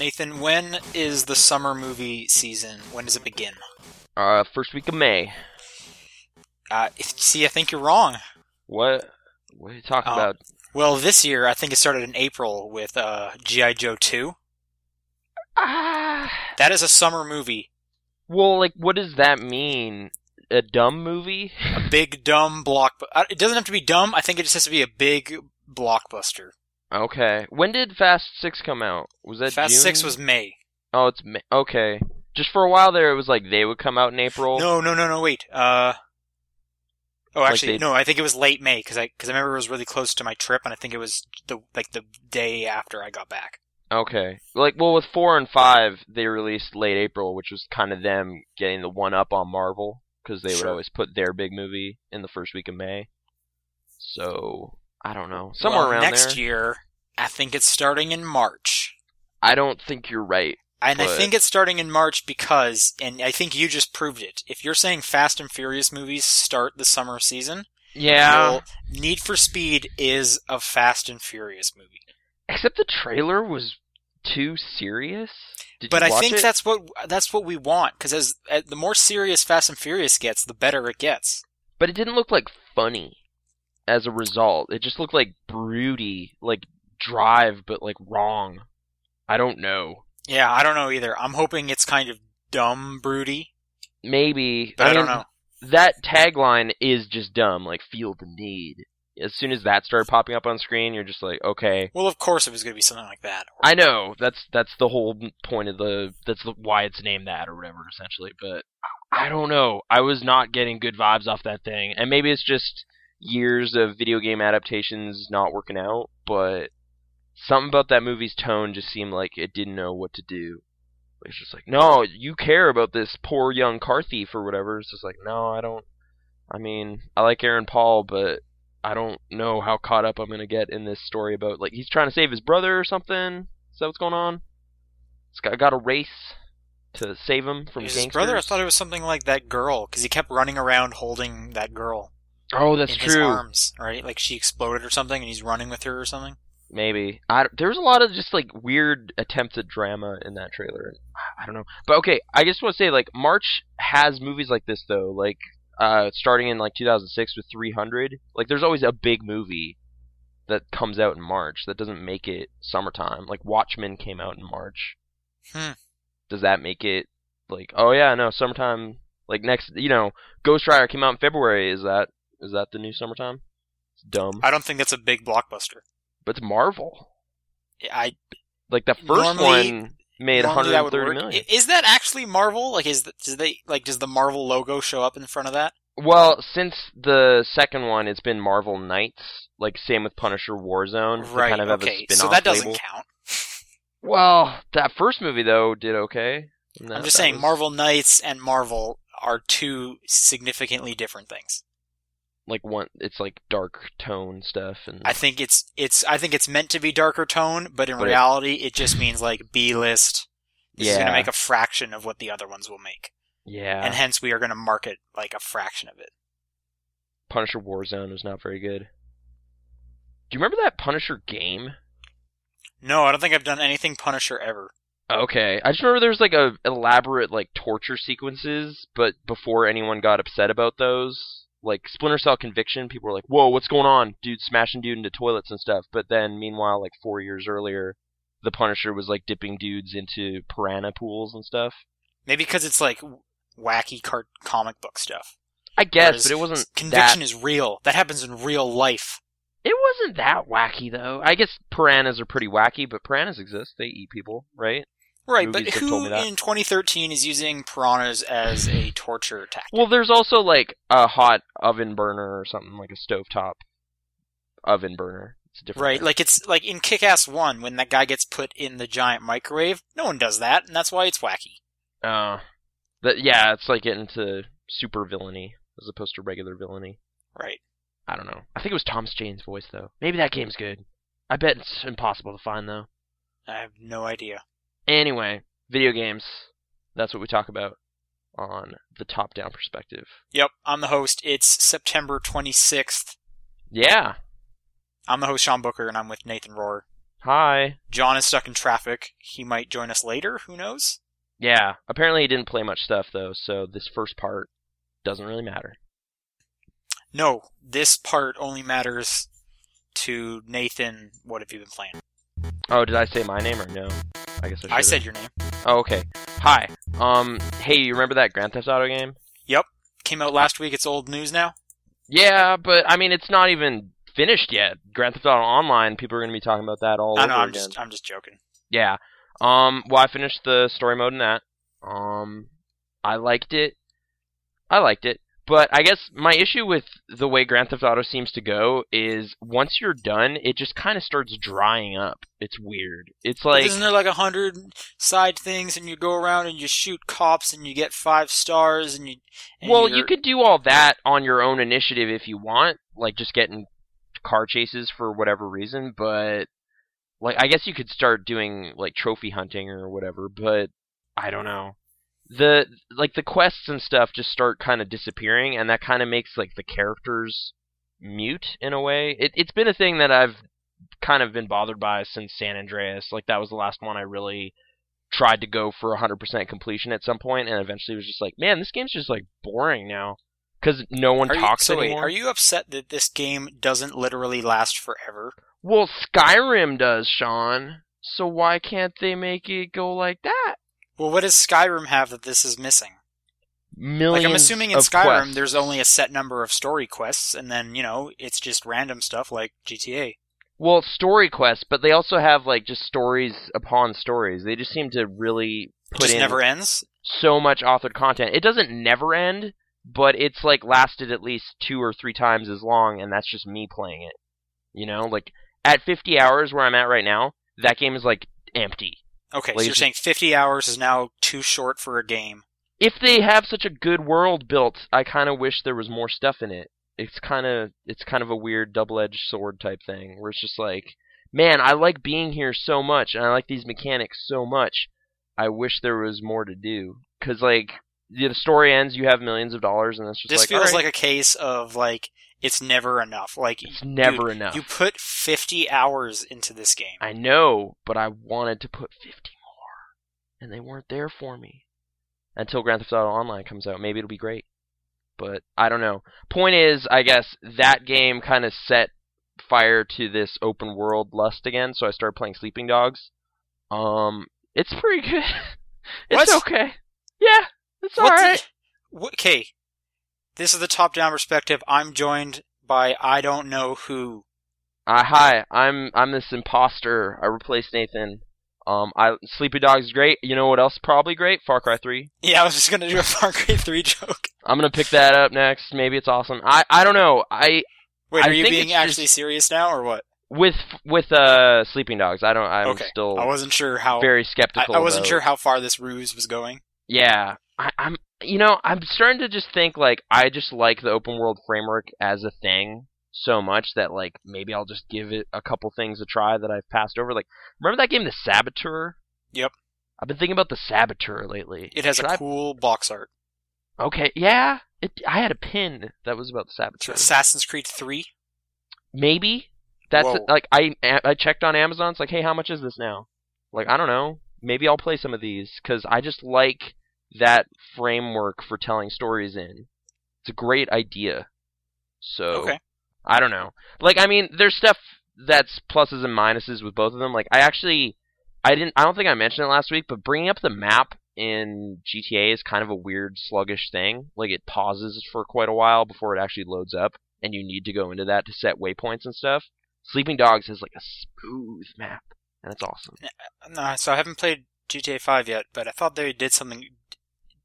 Nathan, when is the summer movie season? When does it begin? Uh, first week of May. Uh, see, I think you're wrong. What? What are you talking Oh. about? Well, this year I think it started in April with uh, GI Joe 2. Ah. That is a summer movie, Well, like, what does that mean? A dumb movie? a big dumb block. uh, It doesn't have to be dumb. I think it just has to be a big blockbuster. Okay. When did Fast Six come out? Was that Fast June? Six was May. Oh, it's May. okay. Just for a while there, it was like they would come out in April. No, no, no, no. Wait. Uh. Oh, Like actually, no. I think it was late May because I because I remember it was really close to my trip, and I think it was the like the day after I got back. Okay. Like, well, with four and five, they released late April, which was kind of them getting the one up on Marvel because they would always put their big movie in the first week of May. So I don't know, somewhere Well, around next there. year. I think it's starting in March. I don't think you're right. And I think it's starting in March because, and I think you just proved it. If you're saying Fast and Furious movies start the summer season, Yeah. well, Need for Speed is a Fast and Furious movie. Except the trailer was too serious. Did But I think it? that's what that's what we want because as, as the more serious Fast and Furious gets, the better it gets. But it didn't look like funny. As a result, it just looked like broody, like drive, but like wrong. I don't know. Yeah, I don't know either. I'm hoping it's kind of dumb, broody, Maybe. but I, don't mean, know. that tagline is just dumb, like feel the need. As soon as that started popping up on screen, you're just like, okay. Well, of course, it was going to be something like that. I know that's that's the whole point of the that's the, why it's named that or whatever essentially. But I don't know. I was not getting good vibes off that thing, and maybe it's just years of video game adaptations not working out. But something about that movie's tone just seemed like it didn't know what to do. It's just like, no, you care about this poor young car thief or whatever. It's just like, no, I don't. I mean, I like Aaron Paul, but I don't know how caught up I'm gonna get in this story about like he's trying to save his brother or something. Is that what's going on? This guy got a race to save him from His gangsters. brother, I thought it was something like that girl because he kept running around holding that girl oh, that's in his true. arms, right? Like she exploded or something, and he's running with her or something. Maybe I, there's a lot of just like weird attempts at drama in that trailer. I don't know, but okay. I just want to say like March has movies like this though. Like uh, starting in like 2006 with 300. Like there's always a big movie that comes out in March that doesn't make it summertime. Like Watchmen came out in March. Hmm. Does that make it like oh yeah no summertime? Like next you know Ghost Rider came out in February. Is that is that the new summertime? It's dumb, I don't think that's a big blockbuster. but it's Marvel. I Like the first Normally- one made normally that would 130 work. million. Is that actually Marvel? Like, is the, does they like does the Marvel logo show up in front of that? Well, since the second one, it's been Marvel Knights. Like same with Punisher Warzone. Right. kind of okay. a So that doesn't label. count. Well, that first movie though did okay. And I'm just saying, was, Marvel Knights and Marvel are two significantly different things. Like one. It's like dark tone stuff, and I think it's it's I think it's meant to be darker tone, but in But reality, it, just means like B list. Is going to make a fraction of what the other ones will make, yeah, and hence we are going to market like a fraction of it. Punisher Warzone was not very good. Do you remember that Punisher game? No, I don't think I've done anything Punisher ever. Okay, I just remember there was like a elaborate like torture sequences, but before anyone got upset about those, like Splinter Cell Conviction, people were like, "Whoa, what's going on, dude? Smashing dude into toilets and stuff." But then, meanwhile, like four years earlier, the Punisher was like dipping dudes into piranha pools and stuff. Maybe because it's like wacky cart comic book stuff. I guess, Whereas but it wasn't Conviction that. is real. That happens in real life. It wasn't that wacky though. I guess piranhas are pretty wacky, but piranhas exist. They eat people, right? Right, but who in 2013 is using piranhas as a torture tactic? Well, there's also like a hot oven burner or something like a stovetop oven burner. It's a different. Right, thing. like it's like in Kick-Ass 1 when that guy gets put in the giant microwave. No one does that, and that's why it's wacky. Uh, that yeah, it's like getting to super villainy as opposed to regular villainy. Right. I don't know. I think it was Thomas Jane's voice though. Maybe that game's good. I bet it's impossible to find though. I have no idea. Anyway, video games. That's what we talk about on the top-down perspective. Yep, I'm the host. It's September 26th. Yeah. I'm the host, Sean Booker, and I'm with Nathan Rohr. Hi. John is stuck in traffic. He might join us later. Who knows? Yeah. Apparently he didn't play much stuff though, so this first part doesn't really matter. No, this part only matters to Nathan. What have you been playing? Oh, did I say my name or no? I guess I should. I said your name. Oh, okay. Hi. Um. Hey, you remember that Grand Theft Auto game? Yep. Came out last week. It's old news now. Yeah, but I mean, it's not even finished yet. Grand Theft Auto Online. People are going to be talking about that all I over know. I'm again. just. I'm just joking. Yeah. Um. Well, I finished the story mode in that. Um. I liked it. I liked it. But I guess my issue with the way Grand Theft Auto seems to go is once you're done, it just kind of starts drying up. It's weird. It's like Isn't there like a hundred side things, and you go around and you shoot cops, and you get five stars, and you. And well, you're- you could do all that on your own initiative if you want, like just getting car chases for whatever reason, but like I guess you could start doing like trophy hunting or whatever, but I don't know. The like the quests and stuff just start kind of disappearing and that kind of makes like the characters mute in a way. It it's been a thing that I've kind of been bothered by since San Andreas. Like that was the last one I really tried to go for 100% completion at some point and eventually was just like, man, this game's just like boring now cuz no one Are you, talks so wait, anymore. are you upset that this game doesn't literally last forever? Well, Skyrim does, Sean. So why can't they make it go like that? Well, what does Skyrim have that this is missing? Millions Like I'm assuming in Skyrim quests. there's only a set number of story quests, and then you know it's just random stuff like GTA. well story quests, but they also have like just stories upon stories. They just seem to really It put just in never ends. so much authored content. It doesn't never end, but it's like lasted at least two or three times as long, and that's just me playing it. You know, like at 50 hours where I'm at right now, that game is like empty. Okay, so you're saying 50 hours is now too short for a game. if they have such a good world built, I kind of wish there was more stuff in it. It's kind of it's kind of a weird double-edged sword type thing where it's just like, man, I like being here so much and I like these mechanics so much. I wish there was more to do cuz like the the story ends, you have millions of dollars and it's just This like feels all right, like a case of like it's never enough. Like it's never dude, enough. You put 50 hours into this game. I know, but I wanted to put 50 more and they weren't there for me until Grand Theft Auto Online comes out. Maybe it'll be great. But I don't know. Point is, I guess that game kind of set fire to this open world lust again, so I started playing Sleeping Dogs. Um, it's pretty good. it's What? okay. Yeah, it's alright. Okay, this is the top-down perspective. I'm joined by I don't know who. Uh, hi, I'm I'm this imposter. I replaced Nathan. Um, I Sleepy Dogs is great. You know what else is probably great? Far Cry 3. Yeah, I was just gonna do a Far Cry 3 joke. I'm gonna pick that up next. Maybe it's awesome. I I don't know. I Wait, I are you think being actually just- serious now, or what? with with uh Sleeping Dogs. I don't. I'm Okay, still I wasn't sure how. very I, skeptical. I wasn't about- sure how far this ruse was going. Yeah, I, I'm. You know, I'm starting to just think like I just like the open world framework as a thing so much that like maybe I'll just give it a couple things a try that I've passed over. Like, remember that game, The Saboteur? Yep. I've been thinking about The Saboteur lately. It has Should a I- cool box art. Okay, yeah. It, I had a pin that was about The Saboteur. Assassin's Creed 3. Maybe that's like I I checked on Amazon. It's like, hey, how much is this now? Like, I don't know. Maybe I'll play some of these because I just like that framework for telling stories in. It's a great idea. So Okay. I don't know. Like, I mean, there's stuff that's pluses and minuses with both of them. Like, I actually, I didn't, I don't think I mentioned it last week, but bringing up the map in GTA is kind of a weird, sluggish thing. Like, it pauses for quite a while before it actually loads up, and you need to go into that to set waypoints and stuff. Sleeping Dogs has like a smooth map, and it's awesome. Uh, no, so I haven't played GTA 5 yet, but I thought they did something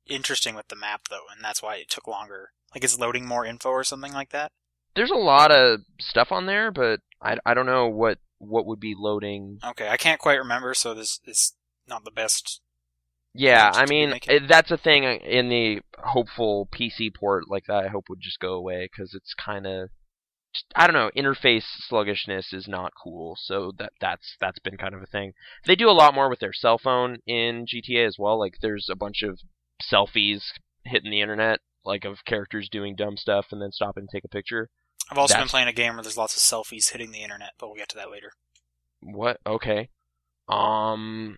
interesting with the map, though, and that's why it took longer. Like it's loading more info or something like that. There's a lot of stuff on there, but I, I don't know what what would be loading Okay, I can't quite remember, so this is not the best. Yeah, I mean it, that's a thing uh, in the hopeful PC port like that. I hope would just go away because it's kind of I don't know interface sluggishness is not cool. So that that's that's been kind of a thing. They do a lot more with their cell phone in GTA as well. Like there's a bunch of selfies hitting the internet, like of characters doing dumb stuff and then stopping to take a picture. I've also been playing a game where there's lots of selfies hitting the internet, but we'll get to that later. what? Okay. Um.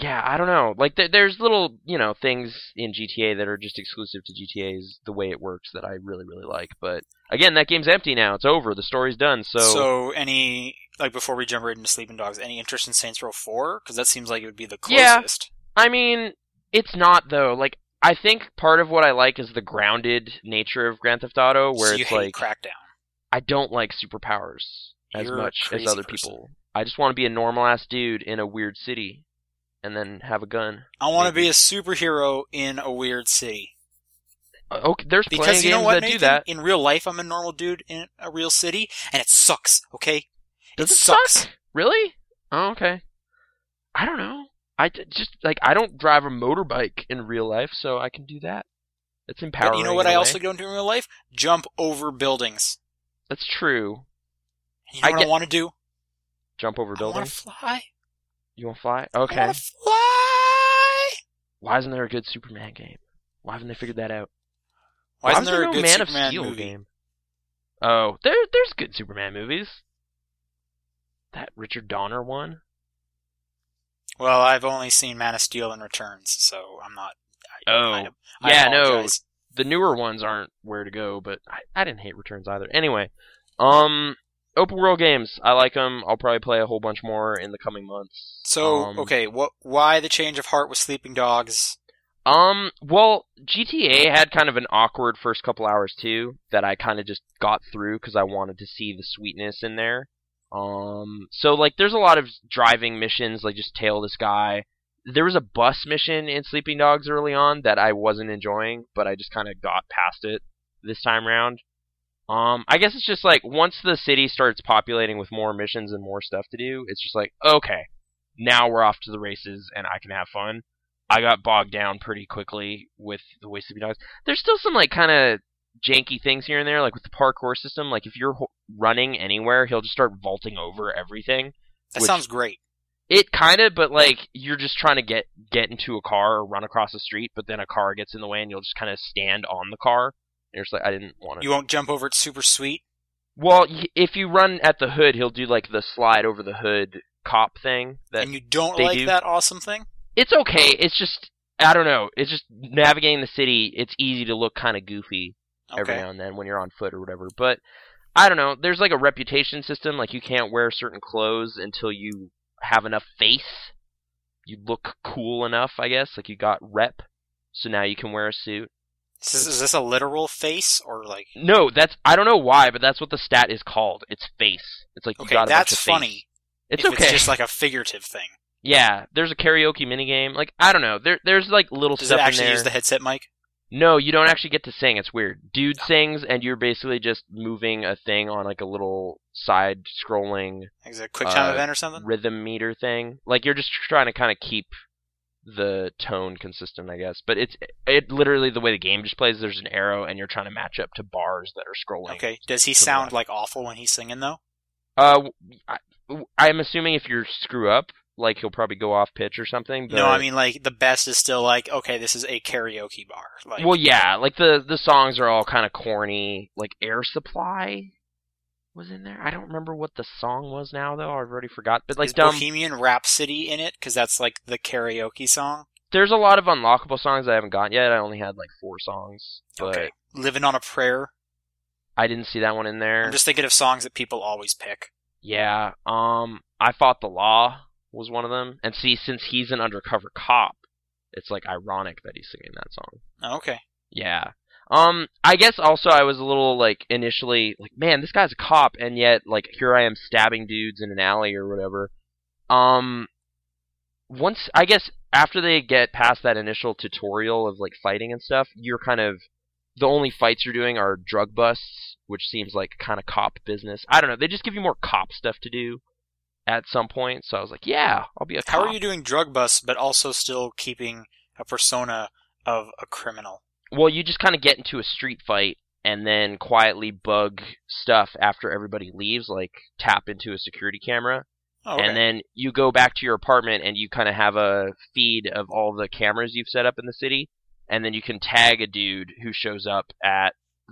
Yeah, I don't know. Like there, there's little, you know, things in GTA that are just exclusive to GTA's the way it works that I really, really like. But again, that game's empty now. It's over. The story's done. So, So, any like before we jump right into Sleeping Dogs, any interest in Saints Row Four? Because that seems like it would be the Yeah. I mean, it's not though. Like I think part of what I like is the grounded nature of Grand Theft Auto, where so you it's like Crackdown. I don't like superpowers as You're much as other person. people. I just want to be a normal ass dude in a weird city, and then have a gun. I want to be a superhero in a weird city. Uh, Okay, there's Because plenty you know what, that Nathan? do that. In real life, I'm a normal dude in a real city, and it sucks. Okay, Does it it sucks. suck? Really? Oh, okay. I don't know. I just like I don't drive a motorbike in real life, so I can do that. It's empowering. But you know what I also don't do in real life? Jump over buildings. That's true. You know I what get- I want to do? Jump over I want buildings. to fly. You want to fly? I Okay. want to fly. Why isn't there a good Superman game? Why haven't they figured that out? Why isn't was there a no good Man Superman of Steel movie? game? Oh, there there's good Superman movies. That Richard Donner one. Well, I've only seen Man of Steel and Returns, so I'm not. I, Oh, I, I yeah, no. The newer ones aren't where to go, but I, I didn't hate Returns either. Anyway, um, open world games. I like them. I'll probably play a whole bunch more in the coming months. So Um, okay, what? Why the change of heart with Sleeping Dogs? Um, well, GTA had kind of an awkward first couple hours too that I kind of just got through because I wanted to see the sweetness in there. Um, so like, there's a lot of driving missions, like just tail this guy. There was a bus mission in Sleeping Dogs early on that I wasn't enjoying, but I just kind of got past it this time round. Um, I guess it's just like once the city starts populating with more missions and more stuff to do, it's just like okay, now we're off to the races and I can have fun. I got bogged down pretty quickly with the way Sleeping Dogs. There's still some like kind of janky things here and there, like with the parkour system. Like if you're ho- running anywhere, he'll just start vaulting over everything. That sounds great. It kind of, but like you're just trying to get get into a car or run across the street, but then a car gets in the way and you'll just kind of stand on the car. And you're just like, I didn't want to. You won't jump over it super sweet. well, if you run at the hood, he'll do like the slide over the hood cop thing. That and you don't like do. that awesome thing? it's okay. It's just I don't know. It's just navigating the city. It's easy to look kind of goofy every now and then when you're on foot or whatever. But I don't know. There's like a reputation system. Like you can't wear certain clothes until you have enough face. You look cool enough, I guess. Like you got rep, so now you can wear a suit. Is this, is this a literal face or like? No, that's I don't know why, but that's what the stat is called. It's face. It's like you Okay, got a bunch that's funny. It's okay. It's just like a figurative thing. yeah, there's a karaoke minigame. Like I don't know. There there's like little Does stuff it in actually there. use the headset mic? No, you don't actually get to sing. It's weird. Dude sings, and you're basically just moving a thing on like a little side-scrolling Is it a quick time Uh, event or something? rhythm meter thing. Like you're just trying to kind of keep the tone consistent, I guess. But it's it literally the way the game just plays. There's an arrow, and you're trying to match up to bars that are scrolling. Okay. Does he sound like awful when he's singing though? Uh, I, I'm assuming if you screw up, like he'll probably go off pitch or something. But, No, I mean like the best is still like okay, this is a karaoke bar. Like, well, yeah, like the the songs are all kind of corny. Like Air Supply was in there. I don't remember what the song was now though. I've already forgot. But like dumb, Bohemian Rhapsody in it? Because that's like the karaoke song. there's a lot of unlockable songs I haven't gotten yet. I only had like four songs, but Okay. Living on a Prayer. I didn't see that one in there. I'm just thinking of songs that people always pick. Yeah. Um, I fought the law was one of them. And see, since he's an undercover cop, it's like ironic that he's singing that song. Oh, okay. Yeah. Um, I guess also I was a little like initially like, man, this guy's a cop, and yet like here I am stabbing dudes in an alley or whatever. Um, once I guess after they get past that initial tutorial of like fighting and stuff, you're kind of the only fights you're doing are drug busts, which seems like kind of cop business. I don't know. They just give you more cop stuff to do at some point. So I was like, yeah, I'll be a cop. How are you doing drug busts, but also still keeping a persona of a criminal? Well, you just kind of get into a street fight and then quietly bug stuff after everybody leaves, like tap into a security camera. Oh, okay. And then you go back to your apartment and you kind of have a feed of all the cameras you've set up in the city. And then you can tag a dude who shows up at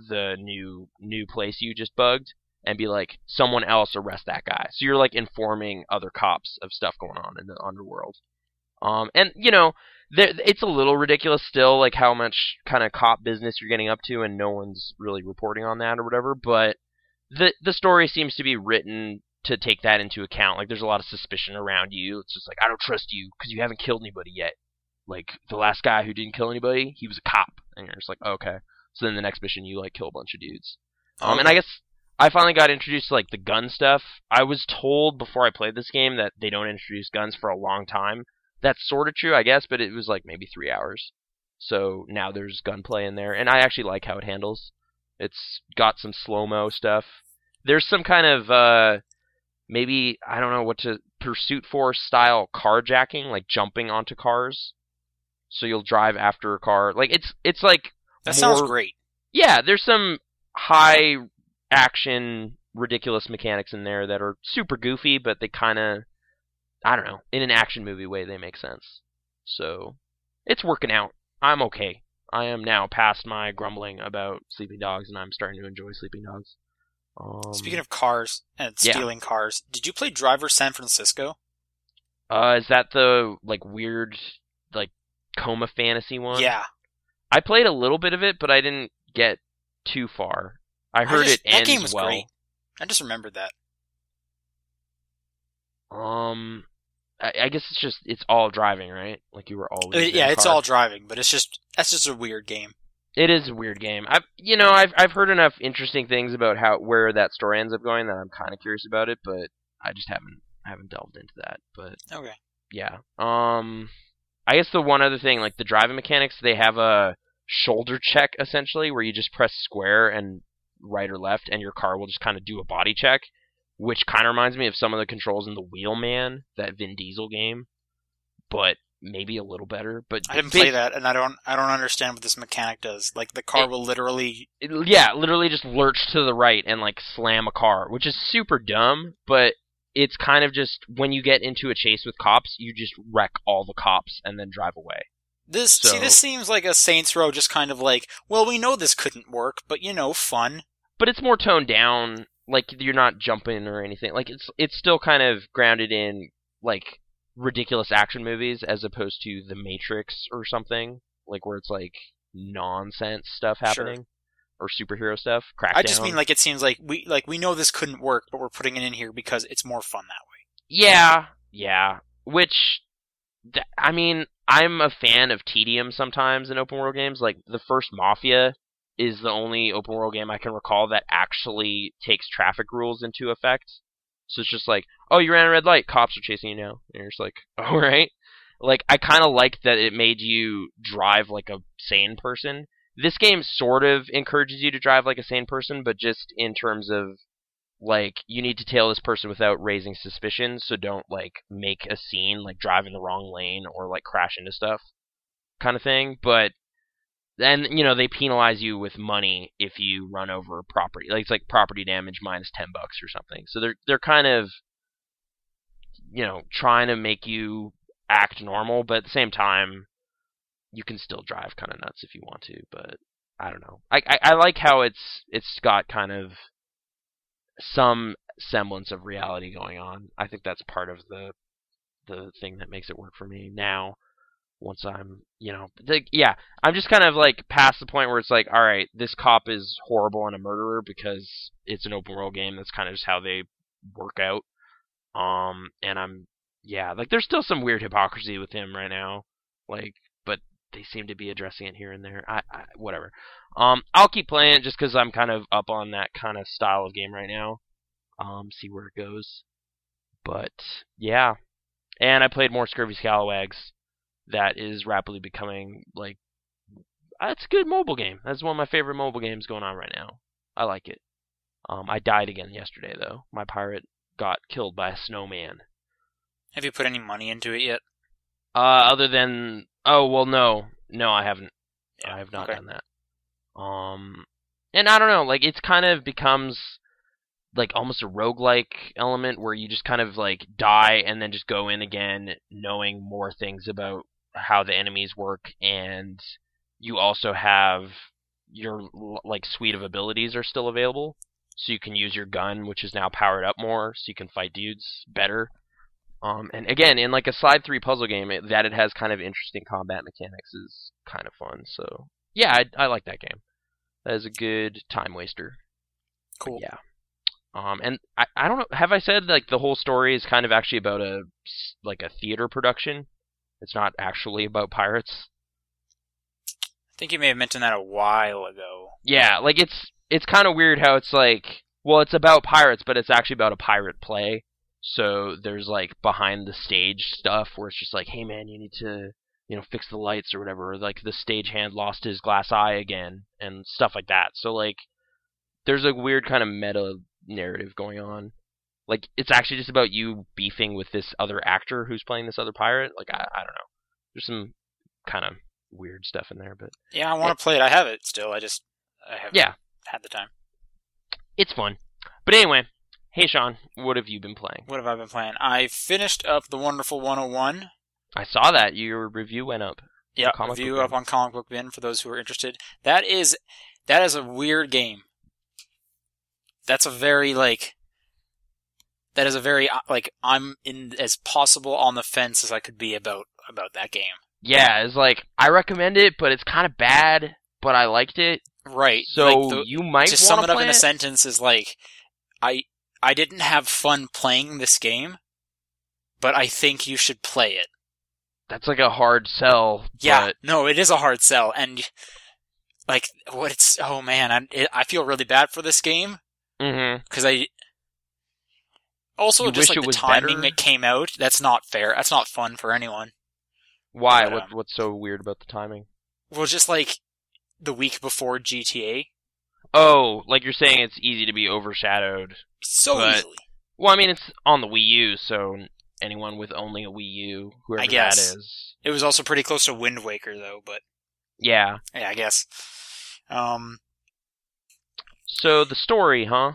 the new new place you just bugged. And be like, someone else arrest that guy. So you're like informing other cops of stuff going on in the underworld. Um, and you know, there, it's a little ridiculous still, like how much kind of cop business you're getting up to, and no one's really reporting on that or whatever. But the the story seems to be written to take that into account. Like there's a lot of suspicion around you. It's just like I don't trust you because you haven't killed anybody yet. Like the last guy who didn't kill anybody, he was a cop, and you're just like okay. So then the next mission, you like kill a bunch of dudes. Um, and I guess I finally got introduced to like the gun stuff. I was told before I played this game that they don't introduce guns for a long time. That's sort of true, I guess, but it was like maybe three hours. So now there's gunplay in there, and I actually like how it handles. It's got some slow mo stuff. There's some kind of uh, maybe I don't know what to pursuit force style carjacking, like jumping onto cars. So you'll drive after a car. Like it's it's like that sounds great. yeah, there's some high action ridiculous mechanics in there that are super goofy, but they kind of I don't know, in an action movie way they make sense. So, it's working out. I'm okay. I am now past my grumbling about Sleeping Dogs and I'm starting to enjoy Sleeping Dogs. Um, Speaking of cars and yeah. stealing cars, did you play Driver San Francisco? uh is that the like weird like coma fantasy one? Yeah, I played a little bit of it, but I didn't get too far. I heard just- it that ends game was well. great. I just remembered that. Um, I, I guess it's just it's all driving, right? Like you were Uh, always. in yeah, it's all driving, but it's just that's just a weird game. It is a weird game. I've you know I've I've heard enough interesting things about how where that story ends up going that I'm kind of curious about it, but I just haven't haven't delved into that. But Okay. yeah, um, I guess the one other thing, like the driving mechanics, they have a shoulder check essentially where you just press square and right or left, and your car will just kind of do a body check, which kind of reminds me of some of the controls in the Wheelman, that Vin Diesel game, but maybe a little better. But I didn't play that, and I don't I don't understand what this mechanic does. Like the car It- will literally it- yeah, literally just lurch to the right and like slam a car, which is super dumb, but it's kind of just when you get into a chase with cops, you just wreck all the cops and then drive away. This see this seems like a Saints Row, just kind of like well we know this couldn't work, but you know fun. But it's more toned down, like you're not jumping or anything. Like it's it's still kind of grounded in like ridiculous action movies as opposed to The Matrix or something, like where it's like nonsense stuff Sure. happening or superhero stuff. Crackdown. I just mean like it seems like we like we know this couldn't work, but we're putting it in here because it's more fun that way. Yeah, yeah. Which, I mean, I'm a fan of tedium sometimes in open world games. Like the first Mafia is the only open world game I can recall that actually takes traffic rules into effect. So it's just like, oh, you ran a red light, cops are chasing you now. And you're just like, all oh, right. Like I kind of liked that it made you drive like a sane person. This game sort of encourages you to drive like a sane person, but just in terms of like you need to tail this person without raising suspicion, so don't like make a scene like drive in the wrong lane or like crash into stuff kind of thing. But then, you know, they penalize you with money if you run over property. Like it's like property damage minus ten bucks or something. So they're they're kind of you know, trying to make you act normal, but at the same time you can still drive kind of nuts if you want to, but I don't know. I, I I like how it's it's got kind of some semblance of reality going on. I think that's part of the the thing that makes it work for me now. Once I'm, you know, yeah, I'm just kind of like past the point where it's like, all right, this cop is horrible and a murderer because it's an open world game. That's kind of just how they work out. Um, and I'm, yeah, like there's still some weird hypocrisy with him right now, like, they seem to be addressing it here and there. I, I whatever. Um, I'll keep playing it just because I'm kind of up on that kind of style of game right now. Um, see where it goes. But yeah, and I played more Scurvy Scalawags. That is rapidly becoming like that's a good mobile game. That's one of my favorite mobile games going on right now. I like it. Um, I died again yesterday though. My pirate got killed by a snowman. Have you put any money into it yet? Uh, other than oh well, no, no, I haven't. Yeah, I have not okay. done that. Um, and I don't know, like it's kind of becomes like almost a roguelike element where you just kind of like die and then just go in again, knowing more things about how the enemies work, and you also have your like suite of abilities are still available. so you can use your gun, which is now powered up more, so you can fight dudes better. Um, and again, in like a slide three puzzle game, it, that it has kind of interesting combat mechanics is kind of fun. So yeah, I, I like that game. That is a good time waster. Cool. Yeah. Um, and I, I don't know. Have I said like the whole story is kind of actually about a like a theater production? It's not actually about pirates. I think you may have mentioned that a while ago. Yeah, like it's it's kind of weird how it's like well, it's about pirates, but it's actually about a pirate play. So there's like behind the stage stuff where it's just like, hey man, you need to you know fix the lights or whatever. Or, like the stagehand lost his glass eye again and stuff like that. So like there's a weird kind of meta narrative going on. Like it's actually just about you beefing with this other actor who's playing this other pirate. Like I, I don't know. There's some kind of weird stuff in there, but Yeah, I want to play it. I have it still. I just I haven't yeah, had the time. it's fun. But anyway, hey Sean, what have you been playing? What have I been playing? I finished up the Wonderful 101. I saw that your review went up. Yeah, review Book up Bin. on Comic Book Bin for those who are interested. That is that is a weird game. That's a very like that is a very uh, like I'm in as possible on the fence as I could be about about that game. Yeah, it's like I recommend it, but it's kind of bad. But I liked it, Right. so like the, you might to sum it up in a sentence is like I I didn't have fun playing this game, but I think you should play it. That's like a hard sell. Yeah, but no, it is a hard sell, and like what it's. Oh man, I it, I feel really bad for this game because I. Also, You just like the timing better? it came out, that's not fair. That's not fun for anyone. Why? But, what, um, what's so weird about the timing? Well, just like the week before GTA, Oh, like you're saying it's easy to be overshadowed. So But- easily. Well, I mean it's on the Wii U, so anyone with only a Wii U, whoever I guess. that is, It was also pretty close to Wind Waker, though. But yeah. yeah, I guess. Um, So the story, huh?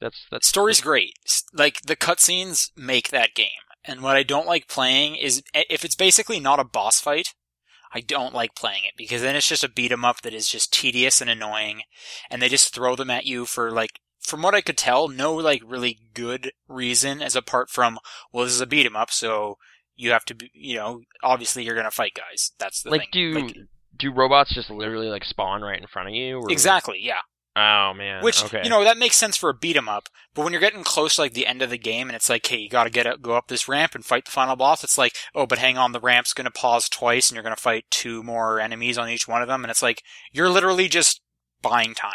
That's that's story's great. Like the cutscenes make that game. And what I don't like playing is if it's basically not a boss fight, I don't like playing it because then it's just a beat 'em up that is just tedious and annoying, and they just throw them at you for like, from what I could tell, no like really good reason as apart from well, this is a beat 'em up, so you have to be, you know, obviously you're gonna fight guys. That's the like thing. do Like, do robots just literally like spawn right in front of you? Or... exactly, yeah. Oh man. Which okay. you know that makes sense for a beat 'em up, but when you're getting close to like the end of the game and it's like, hey, you got to get up, go up this ramp and fight the final boss. It's like, oh, but hang on, the ramp's gonna pause twice and you're gonna fight two more enemies on each one of them, and it's like you're literally just buying time.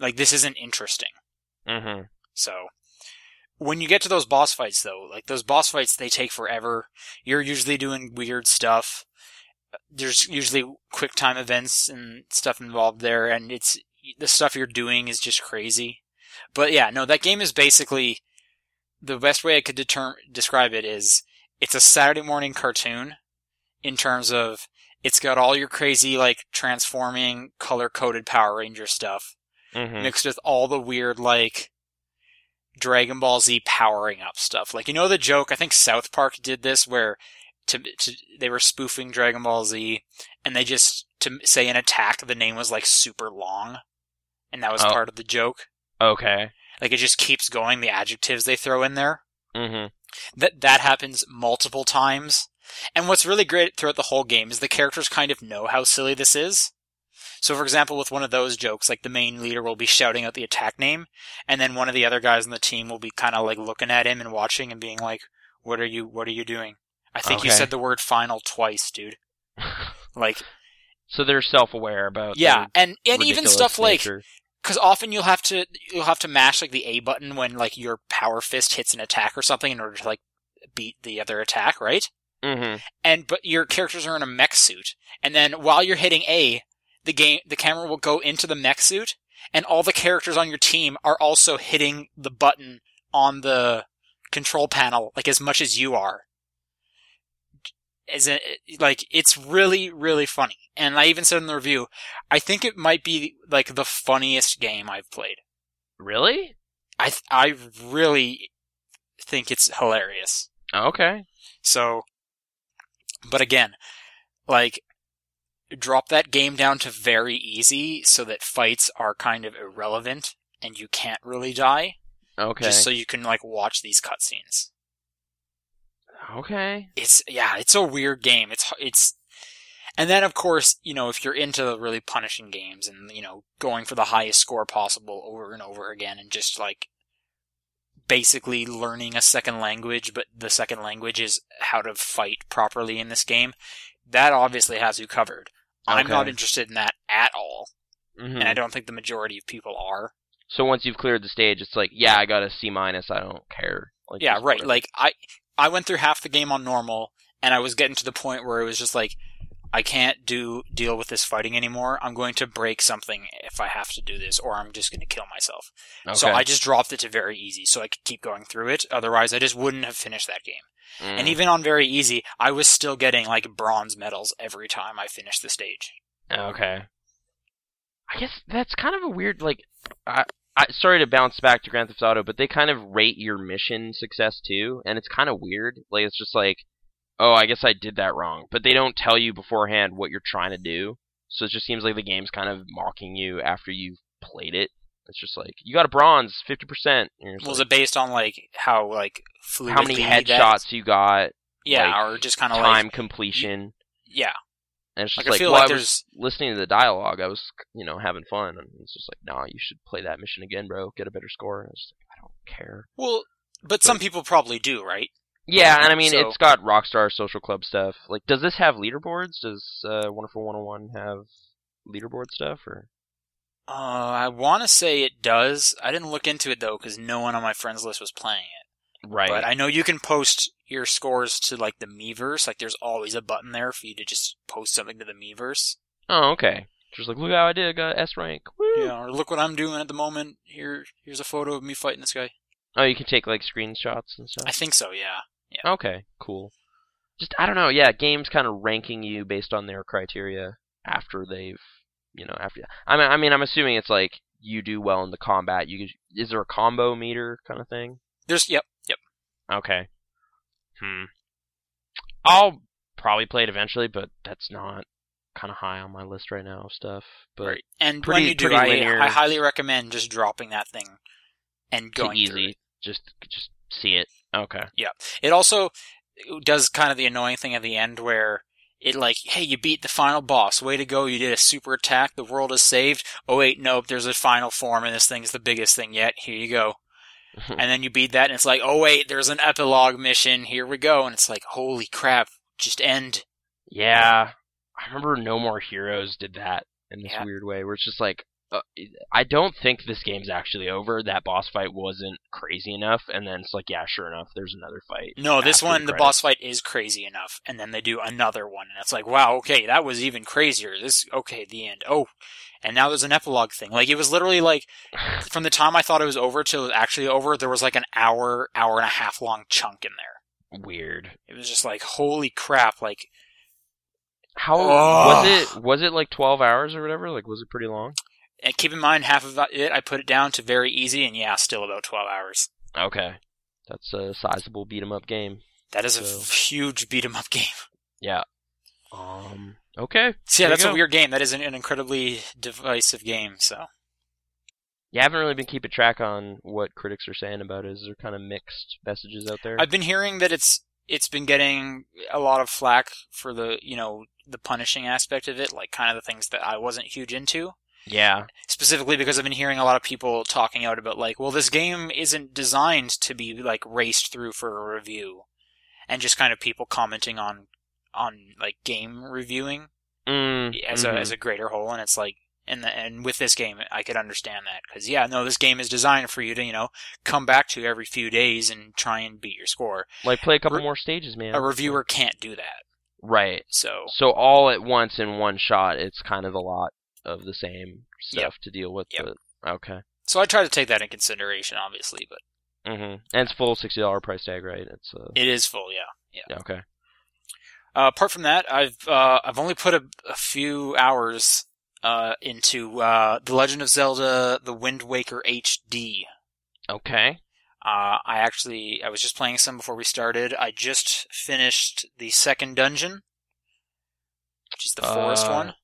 Like this isn't interesting. Mm-hmm. So when you get to those boss fights though, like those boss fights they take forever. You're usually doing weird stuff. There's usually quick time events and stuff involved there and it's the stuff you're doing is just crazy. But yeah, no, that game is basically the best way I could deter- describe it is it's a Saturday morning cartoon in terms of it's got all your crazy like transforming color coded Power Ranger stuff Mm-hmm. mixed with all the weird like Dragon Ball Z powering up stuff. Like you know the joke, I think South Park did this where to, to they were spoofing Dragon Ball Z and they just to say an attack the name was like super long and that was Oh. part of the joke. Okay. Like it just keeps going the adjectives they throw in there. Mm-hmm. That that happens multiple times. And what's really great throughout the whole game is the characters kind of know how silly this is. So for example, with one of those jokes, like the main leader will be shouting out the attack name, and then one of the other guys on the team will be kind of like looking at him and watching and being like, "What are you? What are you doing?" I think you said the word "final" twice, dude. Like, so they're self-aware about yeah, and and even stuff like because often you'll have to you'll have to mash like the A button when like your power fist hits an attack or something in order to like beat the other attack, right? Mm-hmm. and but your characters are in a mech suit, and then while you're hitting A, the game the camera will go into the mech suit, and all the characters on your team are also hitting the button on the control panel like as much as you are. As in, like it's really really funny, and I even said in the review, I think it might be like the funniest game I've played. Really? I th- I really think it's hilarious. Okay. So, but again, like, drop that game down to very easy so that fights are kind of irrelevant and you can't really die, Okay. just so you can like watch these cutscenes. okay. It's yeah, it's a weird game. It's it's and then of course, you know, if you're into really punishing games and you know, going for the highest score possible over and over again and just like basically learning a second language, but the second language is how to fight properly in this game, that obviously has you covered. I'm not interested in that at all, Mhm. and I don't think the majority of people are. So once you've cleared the stage, it's like, yeah, I got a C minus. I don't care. Like, yeah, right. whatever. Like I I went through half the game on normal and I was getting to the point where it was just like I can't do deal with this fighting anymore. I'm going to break something if I have to do this or I'm just going to kill myself. okay. So I just dropped it to very easy so I could keep going through it. Otherwise, I just wouldn't have finished that game. Mm. And even on very easy, I was still getting like bronze medals every time I finished the stage. Okay. I guess that's kind of a weird like. I, I sorry to bounce back to Grand Theft Auto, but they kind of rate your mission success too, and it's kind of weird. Like it's just like, oh, I guess I did that wrong, but they don't tell you beforehand what you're trying to do. So it just seems like the game's kind of mocking you after you've played it. It's just like you got a bronze, fifty percent. Was it based on like how like how many headshots you got, Yeah, like, or just kind of like time like completion, yeah. and it's Like, just I like, feel well, like I was listening to the dialogue. I was, you know, having fun, and it's just like, nah, you should play that mission again, bro. Get a better score. Like, I don't care. Well, but some people probably do, right? Yeah, and I mean, So- it's got Rockstar Social Club stuff. Like, does this have leaderboards? Does uh, Wonderful 101 have leaderboard stuff, or? Uh, I want to say it does. I didn't look into it though because no one on my friends list was playing it. Right. But I know you can post your scores to like the Miiverse. Like, there's always a button there for you to just post something to the Miiverse. oh, okay. Just like, look how I did. I got S rank. Woo! Yeah, or look what I'm doing at the moment. Here, here's a photo of me fighting this guy. Oh, you can take like screenshots and stuff. I think so. Yeah. Okay, cool. Just I don't know. Yeah, games kind of ranking you based on their criteria after they've, you know, after. I mean, I mean, I'm assuming it's like you do well in the combat. You is there a combo meter kind of thing? There's yep, yep. Okay. Hmm. I'll probably play it eventually, but that's not kind of high on my list right now of stuff. But right. And pretty- when you do, I. I highly recommend just dropping that thing and going easy. it. Just just see it. Okay. Yeah. It also does kind of the annoying thing at the end where it like, hey, you beat the final boss. Way to go. You did a super attack. The world is saved. Oh wait, nope. There's a final form and this thing's the biggest thing yet. Here you go. and then you beat that and it's like, oh wait, there's an epilogue mission. Here we go. And it's like, holy crap. Just end. Yeah, I remember No More Heroes did that in this Yeah. weird way, where it's just like, uh, I don't think this game's actually over. That boss fight wasn't crazy enough, and then it's like, yeah, sure enough, there's another fight. No, this one, the credits. boss fight is crazy enough. And then they do another one. And it's like, wow, okay, that was even crazier. This, okay, the end. Oh. And now there's an epilogue thing. Like, it was literally like, from the time I thought it was over till it was actually over, there was like an hour, hour and a half long chunk in there. Weird. It was just like, holy crap, like, How was it? Was it like twelve hours or whatever? Like, was it pretty long? And keep in mind, half of it, I put it down to very easy, and yeah, still about 12 hours. Okay, that's a sizable beat 'em up game. That is a So- f- huge beat 'em up game. Yeah. Um. Okay. So yeah, that's a weird game. That is an, an incredibly divisive game, so. You haven't really been keeping track on what critics are saying about it. Is there kind of mixed messages out there? I've been hearing that it's it's been getting a lot of flack for the you know the punishing aspect of it, like kind of the things that I wasn't huge into. Yeah. Specifically because I've been hearing a lot of people talking out about like, well, this game isn't designed to be like raced through for a review, and just kind of people commenting on on like game reviewing Mm, as mhm. a as a greater whole, and it's like. And, the, and with this game, I could understand that because yeah, no, this game is designed for you to you know come back to every few days and try and beat your score. like play a couple re- more stages, man. A reviewer can't do that. Right. So So all at once in one shot, it's kind of a lot of the same stuff Yep. to deal with. Yep. But okay. so I try to take that in consideration, obviously, but Mm-hmm. And it's full sixty dollar price tag, right? It's uh, it is full, yeah. yeah. Okay. Uh, apart from that, I've uh, I've only put a, a few hours uh, into uh, the Legend of Zelda: The Wind Waker HD. Okay. Uh, I actually I was just playing some before we started. I just finished the second dungeon, which is the forest Uh, one.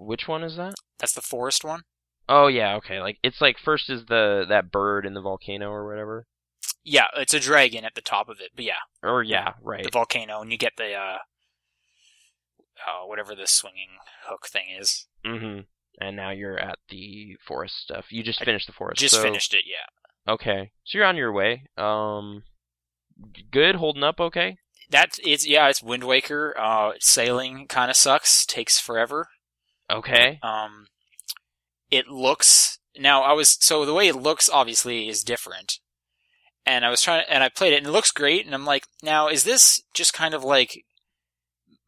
Which one is that? That's the forest one. Oh yeah, okay. Like it's like first is the that bird in the volcano or whatever. Yeah, it's a dragon at the top of it, but yeah, Or yeah, right. the volcano, and you get the uh, uh whatever the swinging hook thing is. Mm-hmm. And now you're at the forest stuff. You just I finished the forest. Just so- finished it, yeah. Okay, so you're on your way. Um, good, holding up. Okay. That is, yeah, it's Wind Waker. Uh, sailing kind of sucks, takes forever. Okay. Um, it looks now. I was so the way it looks obviously is different, and I was trying and I played it and it looks great. And I'm like, now is this just kind of like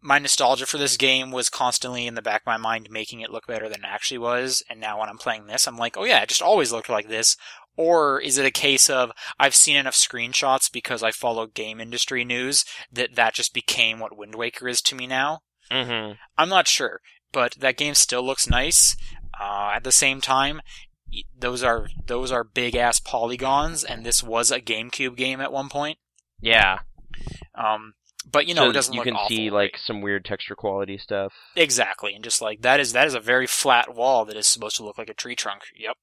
my nostalgia for this game was constantly in the back of my mind, making it look better than it actually was. And now when I'm playing this, I'm like, oh yeah, it just always looked like this. Or is it a case of I've seen enough screenshots because I follow game industry news that that just became what Wind Waker is to me now? Mm-hmm. I'm not sure, but that game still looks nice. Uh, at the same time, those are those are big ass polygons, and this was a GameCube game at one point. Yeah. Um, but you know, So it doesn't you look can awful, see right? like some weird texture quality stuff. exactly, and just like that is that is a very flat wall that is supposed to look like a tree trunk. Yep.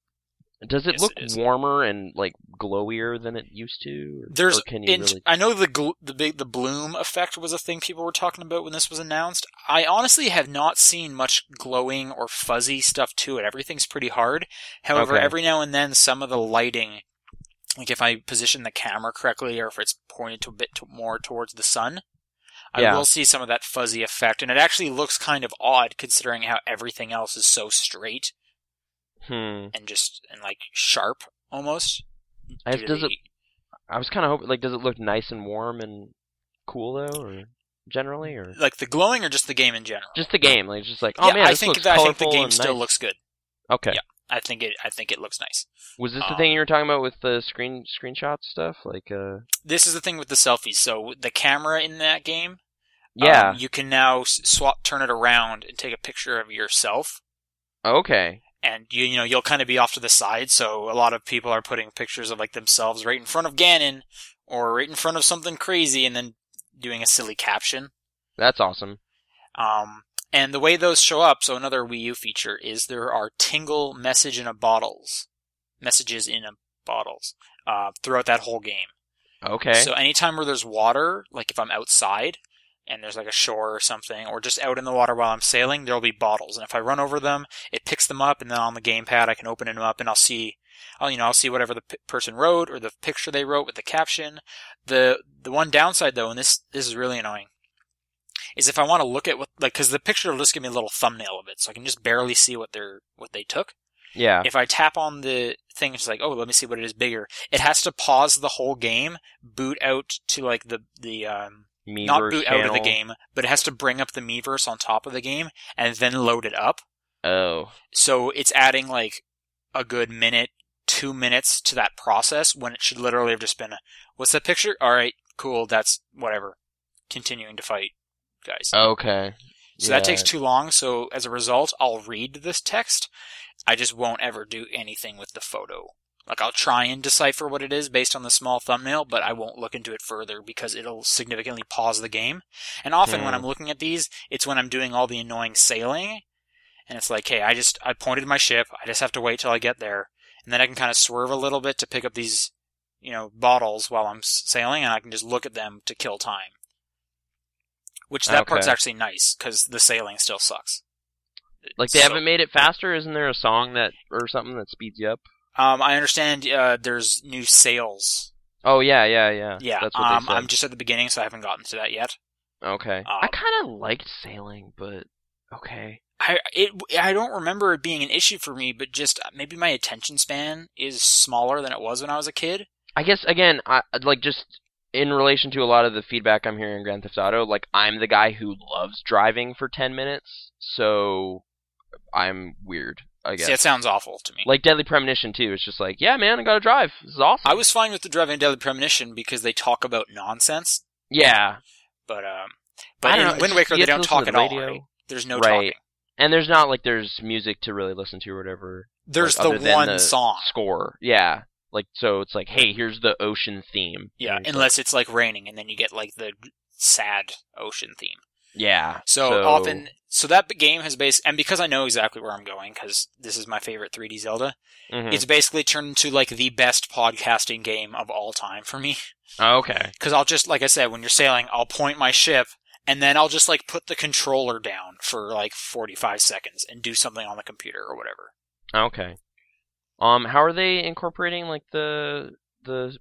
Does it Yes, look it warmer and like glowier than it used to? Or, There's, or can you in, really? I know the gl- the big the bloom effect was a thing people were talking about when this was announced. I honestly have not seen much glowing or fuzzy stuff to it. Everything's pretty hard. However, Okay. every now and then some of the lighting, like if I position the camera correctly or if it's pointed to a bit to more towards the sun, I Yeah. will see some of that fuzzy effect, and it actually looks kind of odd considering how everything else is so straight Hmm. and just and like sharp almost. I- does it? I was kind of hoping. Like, does it look nice and warm and cool though, or generally, or like the glowing or just the game in general? just the game? Like, just like, oh yeah, man, I this think I think the game still nice. looks good. Okay. Yeah. I think it. I think it looks nice. Was this the Um, thing you were talking about with the screen screenshot stuff? Like, uh, This is the thing with the selfies. So the camera in that game, yeah. um, you can now swap, turn it around, and take a picture of yourself. okay. And you, you know, you'll kind of be off to the side. So a lot of people are putting pictures of like themselves right in front of Ganon, or right in front of something crazy, and then doing a silly caption. That's awesome. Um, and the way those show up, so another Wii U feature is there are tingle message in a bottles, messages in a bottles, uh, throughout that whole game. Okay. So anytime where there's water, like if I'm outside and there's like a shore or something, or just out in the water while I'm sailing, there'll be bottles. And if I run over them, it picks them up, and then on the gamepad I can open them up and I'll see, I'll you know I'll see whatever the p- person wrote or the picture they wrote with the caption. The the one downside though, and this this is really annoying, is if I want to look at what like because the picture will just give me a little thumbnail of it, so I can just barely see what they're what they took yeah. if I tap on the thing, it's like, oh, let me see what it is bigger. It has to pause the whole game, boot out to like the the um, not Miiverse boot out of the game, but it has to bring up the Miiverse on top of the game and then load it up. Oh. So it's adding like a good minute, two minutes to that process when it should literally have just been, what's that picture? All right, cool, that's whatever. Continuing to fight, guys. Okay. So that takes too long. So as a result, I'll read this text. I just won't ever do anything with the photo. Like I'll try and decipher what it is based on the small thumbnail, but I won't look into it further because it'll significantly pause the game. And often when Hmm. I'm looking at these, it's when I'm doing all the annoying sailing. And it's like, hey, I just, I pointed my ship. I just have to wait till I get there. And then I can kind of swerve a little bit to pick up these, you know, bottles while I'm sailing and I can just look at them to kill time. Which that part's actually nice because the sailing still sucks. Like they So- haven't made it faster. Isn't there a song that or something that speeds you up? Um, I understand uh, there's new sails. Oh yeah, yeah, yeah. Yeah, That's what um, they said. I'm just at the beginning, so I haven't gotten to that yet. Okay. I um, kind of liked sailing, but okay. I it I don't remember it being an issue for me, but just uh, maybe my attention span is smaller than it was when I was a kid. I guess again, I like just in relation to a lot of the feedback I'm hearing in Grand Theft Auto, like I'm the guy who loves driving for 10 minutes, so I'm weird, I guess. See, it sounds awful to me. like Deadly Premonition too. It's just like, yeah, man, I gotta drive. This is awesome. I was fine with the driving Deadly Premonition because they talk about nonsense, yeah, but um, I but don't in know, Wind Waker they don't talk to at all. radio. Right? There's no Right. talking. and there's not like there's music to really listen to or whatever. There's like, the one the song. score. Yeah, like so it's like, hey, here's the ocean theme. Yeah, unless it's like raining, and then you get like the sad ocean theme. Yeah. So, often, so that game has based, and because I know exactly where I'm going, because this is my favorite 3D Zelda, mhm. it's basically turned into like the best podcasting game of all time for me. Oh, okay. Because I'll just, like I said, when you're sailing, I'll point my ship, and then I'll just like put the controller down for like 45 seconds and do something on the computer or whatever. Okay. Um, how are they incorporating like the the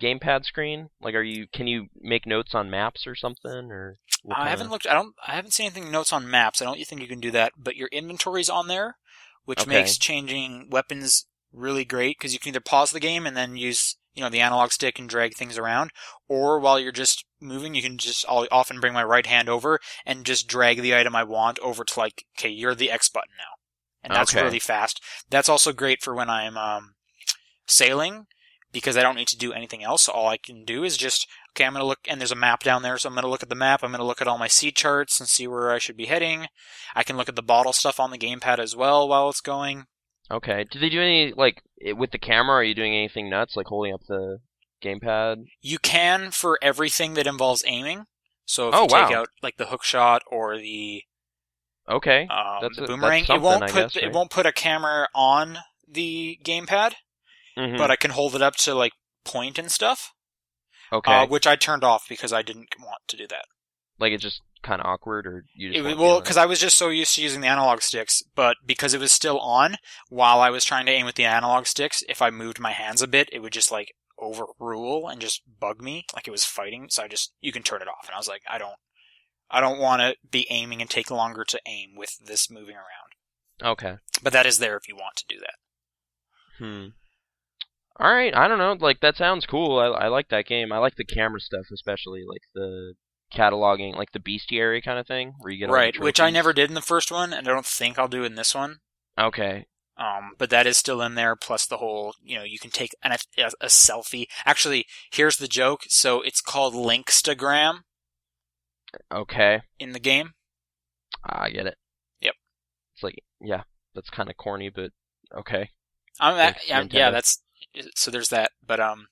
gamepad screen? Like, are you can you make notes on maps or something or? I haven't looked. I don't. I haven't seen anything notes on maps. I don't think you can do that. But your inventory's on there, which Okay. makes changing weapons really great because you can either pause the game and then use you know the analog stick and drag things around, or while you're just moving, you can just. I'll often bring my right hand over and just drag the item I want over to like, okay, you're the X button now, and that's Okay. really fast. That's also great for when I'm um, sailing because I don't need to do anything else. All I can do is just okay, I'm going to look, and there's a map down there, so I'm going to look at the map. I'm going to look at all my sea charts and see where I should be heading. I can look at the bottle stuff on the gamepad as well while it's going. Okay. Do they do any like with the camera? Are you doing anything nuts like holding up the gamepad? You can for everything that involves aiming. So if Oh, you take out like the hook shot or the Okay. um, That's the a- that's boomerang, it won't put guess, it won't put a camera on the gamepad, Mhm. but I can hold it up to like point and stuff. okay. Uh, which I turned off because I didn't want to do that. like it's just kind of awkward, or you just It well, because I was just so used to using the analog sticks, but because it was still on while I was trying to aim with the analog sticks, if I moved my hands a bit, it would just like overrule and just bug me like it was fighting. So I just you can turn it off, and I was like, I don't, I don't want to be aiming and take longer to aim with this moving around. Okay. But that is there if you want to do that. Hmm. All right. I don't know. Like that sounds cool. I, I like that game. I like the camera stuff, especially like the cataloging, like the bestiary kind of thing, where you get right, which I never did in the first one, and I don't think I'll do in this one. Okay. Um, but that is still in there. Plus the whole, you know, you can take an, a, a selfie. Actually, here's the joke. So it's called Linkstagram Okay. in the game. I get it. Yep. It's like yeah, that's kind of corny, but okay. I'm, I'm- yeah, that's so. There's that. But um,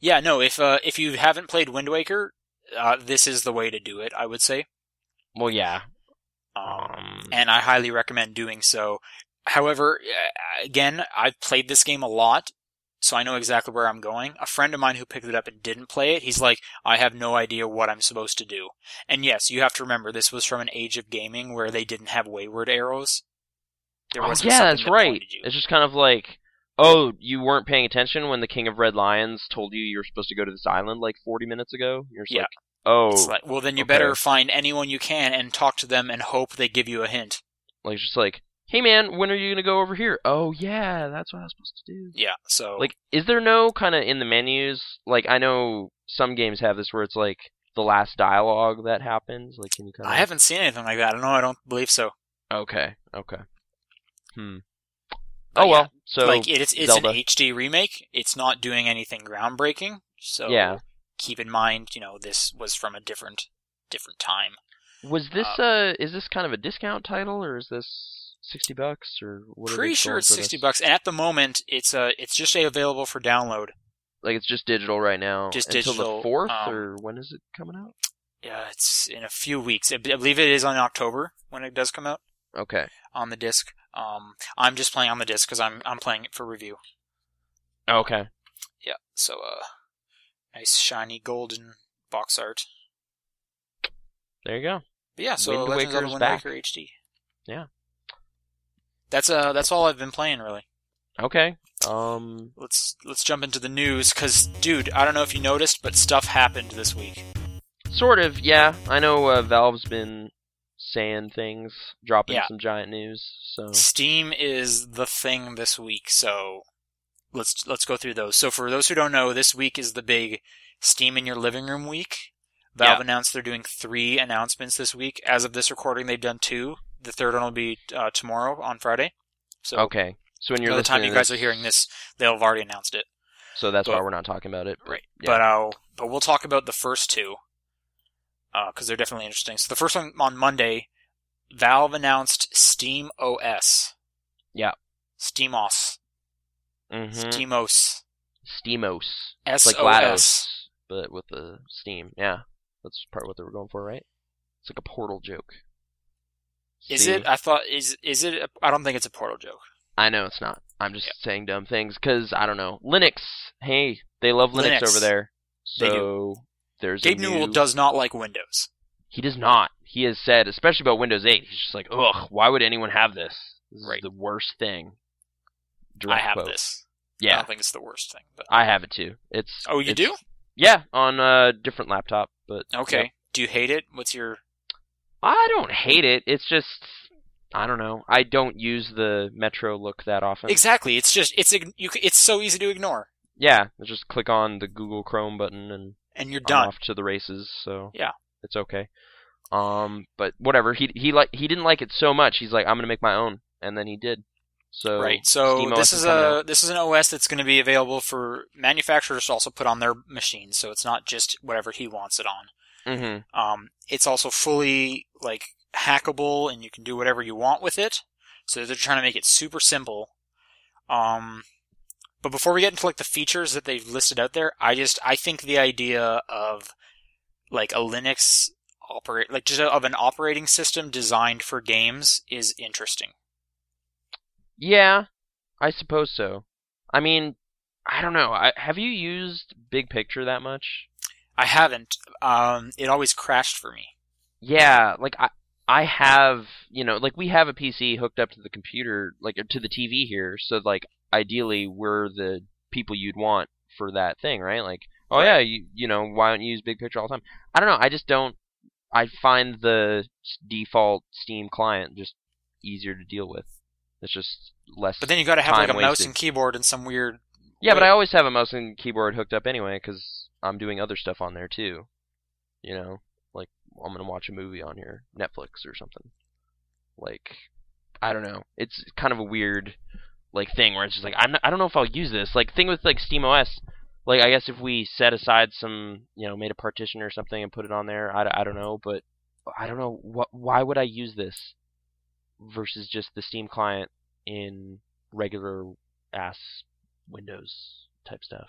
yeah, no. If uh, if you haven't played Wind Waker, uh, this is the way to do it. I would say. Well, yeah. Um, Um. and I highly recommend doing so. However, uh, again, I've played this game a lot, so I know exactly where I'm going. A friend of mine who picked it up and didn't play it, he's like, I have no idea what I'm supposed to do. And yes, you have to remember this was from an age of gaming where they didn't have wayward arrows. There Oh, wasn't yeah, that's that right. It's just kind of like, oh, you weren't paying attention when the King of Red Lions told you you were supposed to go to this island like 40 minutes ago. You're just Yeah. like, oh, like, well, then you okay. better find anyone you can and talk to them and hope they give you a hint. like just like, hey man, when are you gonna go over here? Oh yeah, that's what I was supposed to do. Yeah, so Like, is there no kind of in the menus? Like, I know some games have this where it's like the last dialogue that happens. Like, can you kind of? I haven't seen anything like that. I don't know. I don't believe so. Okay. Okay. Hmm. But oh yeah, well. So like it's it's Zelda. an HD remake. It's not doing anything groundbreaking. So Yeah. keep in mind, you know, this was from a different different time. was this uh is this kind of a discount title or is this sixty bucks or what? are Pretty sure it's sixty this? bucks, and at the moment, it's uh it's just available for download. Like it's just digital right now. Just until digital, the fourth um, or when is it coming out? Yeah, it's in a few weeks. I believe it is on October when it does come out Okay. on the disc. Um, I'm just playing on the disc because I'm I'm playing it for review. Okay. Yeah, so uh, nice shiny golden box art. There you go. But yeah, so Wind Legends Waker's Wind back. Waker HD. Yeah. That's uh that's all I've been playing really. Okay. Um. Let's let's jump into the news cuz dude, I don't know if you noticed but stuff happened this week. Sort of. Yeah. I know uh, Valve's been saying things, dropping Yeah. some giant news. So. Steam is the thing this week, so let's let's go through those. So for those who don't know, this week is the big Steam in your living room week. Valve Yeah. announced they're doing three announcements this week. As of this recording, they've done two. The third one will be uh, tomorrow on Friday. So Okay. So when you're by the time you guys this- are hearing this, they'll have already announced it. so that's why we're not talking about it. but- Right. Yeah. But uh, but we'll talk about the first two because they're definitely interesting. So the first one on Monday, Valve announced Steam OS. Yeah. Steamos. Mhm. Steamos. Steamos. S like GLaDOS, but with the Steam. Yeah. That's part of what they were going for, right? It's like a portal joke. Is See? it? I thought is is it? a- I don't think it's a portal joke. I know it's not. I'm just Yeah. saying dumb things because I don't know. Linux. Hey, they love Linux, Linux. over there. So there's Gabe Newell does not like Windows. He does not. He has said, especially about Windows 8, he's just like, ugh, why would anyone have this? This is Right. the worst thing. I have quote. this. I Yeah, don't think it's the worst thing, but I have it too. It's oh, you it's- do? Yeah, on a different laptop, but Okay. yeah. Do you hate it? What's your? I don't hate it. It's just I don't know. I don't use the Metro look that often. Exactly. It's just it's you. It's so easy to ignore, yeah, just click on the Google Chrome button and and you're done. off to the races. So Yeah. it's okay. Um, but whatever. He he like he didn't like it so much. He's like, I'm gonna make my own, and then he did. So right. So this is is a out. this is an OS that's going to be available for manufacturers to also put on their machines. So it's not just whatever he wants it on. Mm-hmm. Um, it's also fully like hackable, and you can do whatever you want with it. So they're trying to make it super simple. Um, but before we get into like the features that they've listed out there, I just I think the idea of like a Linux operate like just a, of an operating system designed for games is interesting. Yeah, I suppose so. I mean, I don't know. I, have you used Big Picture that much? I haven't. Um, it always crashed for me. Yeah, like I I have, you know, like we have a PC hooked up to the computer, like or to the TV here, so like ideally we're the people you'd want for that thing, right? Like, oh yeah, you you know, why don't you use Big Picture all the time? I don't know. I just don't. I find the default Steam client just easier to deal with. It's just less. But then you got to have like a Time mouse and keyboard and some weird. Yeah, but. I always have a mouse and keyboard hooked up anyway because I'm doing other stuff on there too. You know, like I'm gonna watch a movie on here, Netflix or something. Like, I don't know. It's kind of a weird like thing where it's just like I'm not, I don't know if I'll use this. Like thing with like SteamOS. Like I guess if we set aside some, you know, made a partition or something and put it on there, I, I don't know, but I don't know what why would I use this versus just the Steam client in regular ass Windows type stuff.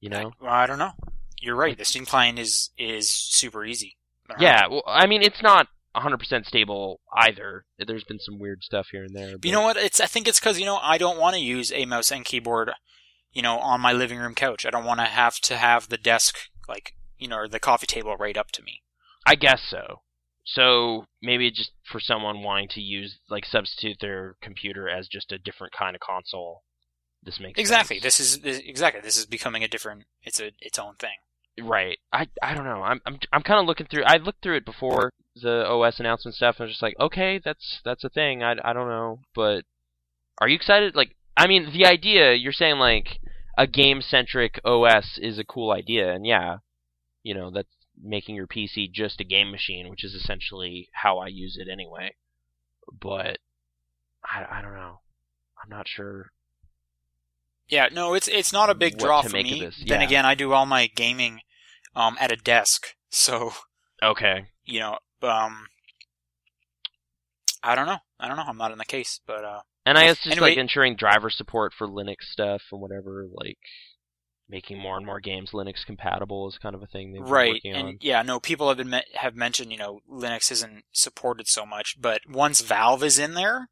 You know? I, well, I don't know. You're right. The Steam client is is super easy. I don't know. Yeah, well, I mean, it's not 100% stable either. There's been some weird stuff here and there. But you know what? It's I think it's because you know I don't want to use a mouse and keyboard, you know, on my living room couch. I don't want to have to have the desk like you know or the coffee table right up to me. I guess so. So maybe just for someone wanting to use, like, substitute their computer as just a different kind of console, this makes Exactly. sense. This is this, exactly this is becoming a different. It's a its own thing. Right. I I don't know. I'm I'm I'm kind of looking through. I looked through it before the OS announcement stuff, and I was just like, okay, that's that's a thing. I I don't know, but are you excited? Like, I mean, the idea you're saying like a game centric OS is a cool idea, and yeah, you know that's making your PC just a game machine, which is essentially how I use it anyway. But I I don't know. I'm not sure. Yeah. No, it's it's not a big draw for me. this, Then again, I do all my gaming um at a desk, so Okay. you know um. I don't know. I don't know. I'm not in the case, but uh, And I guess just Anyway- like ensuring driver support for Linux stuff and whatever, like making more and more games Linux compatible is kind of a thing they've been right and on. yeah no people have been me- have mentioned you know linux isn't supported so much but once valve is in there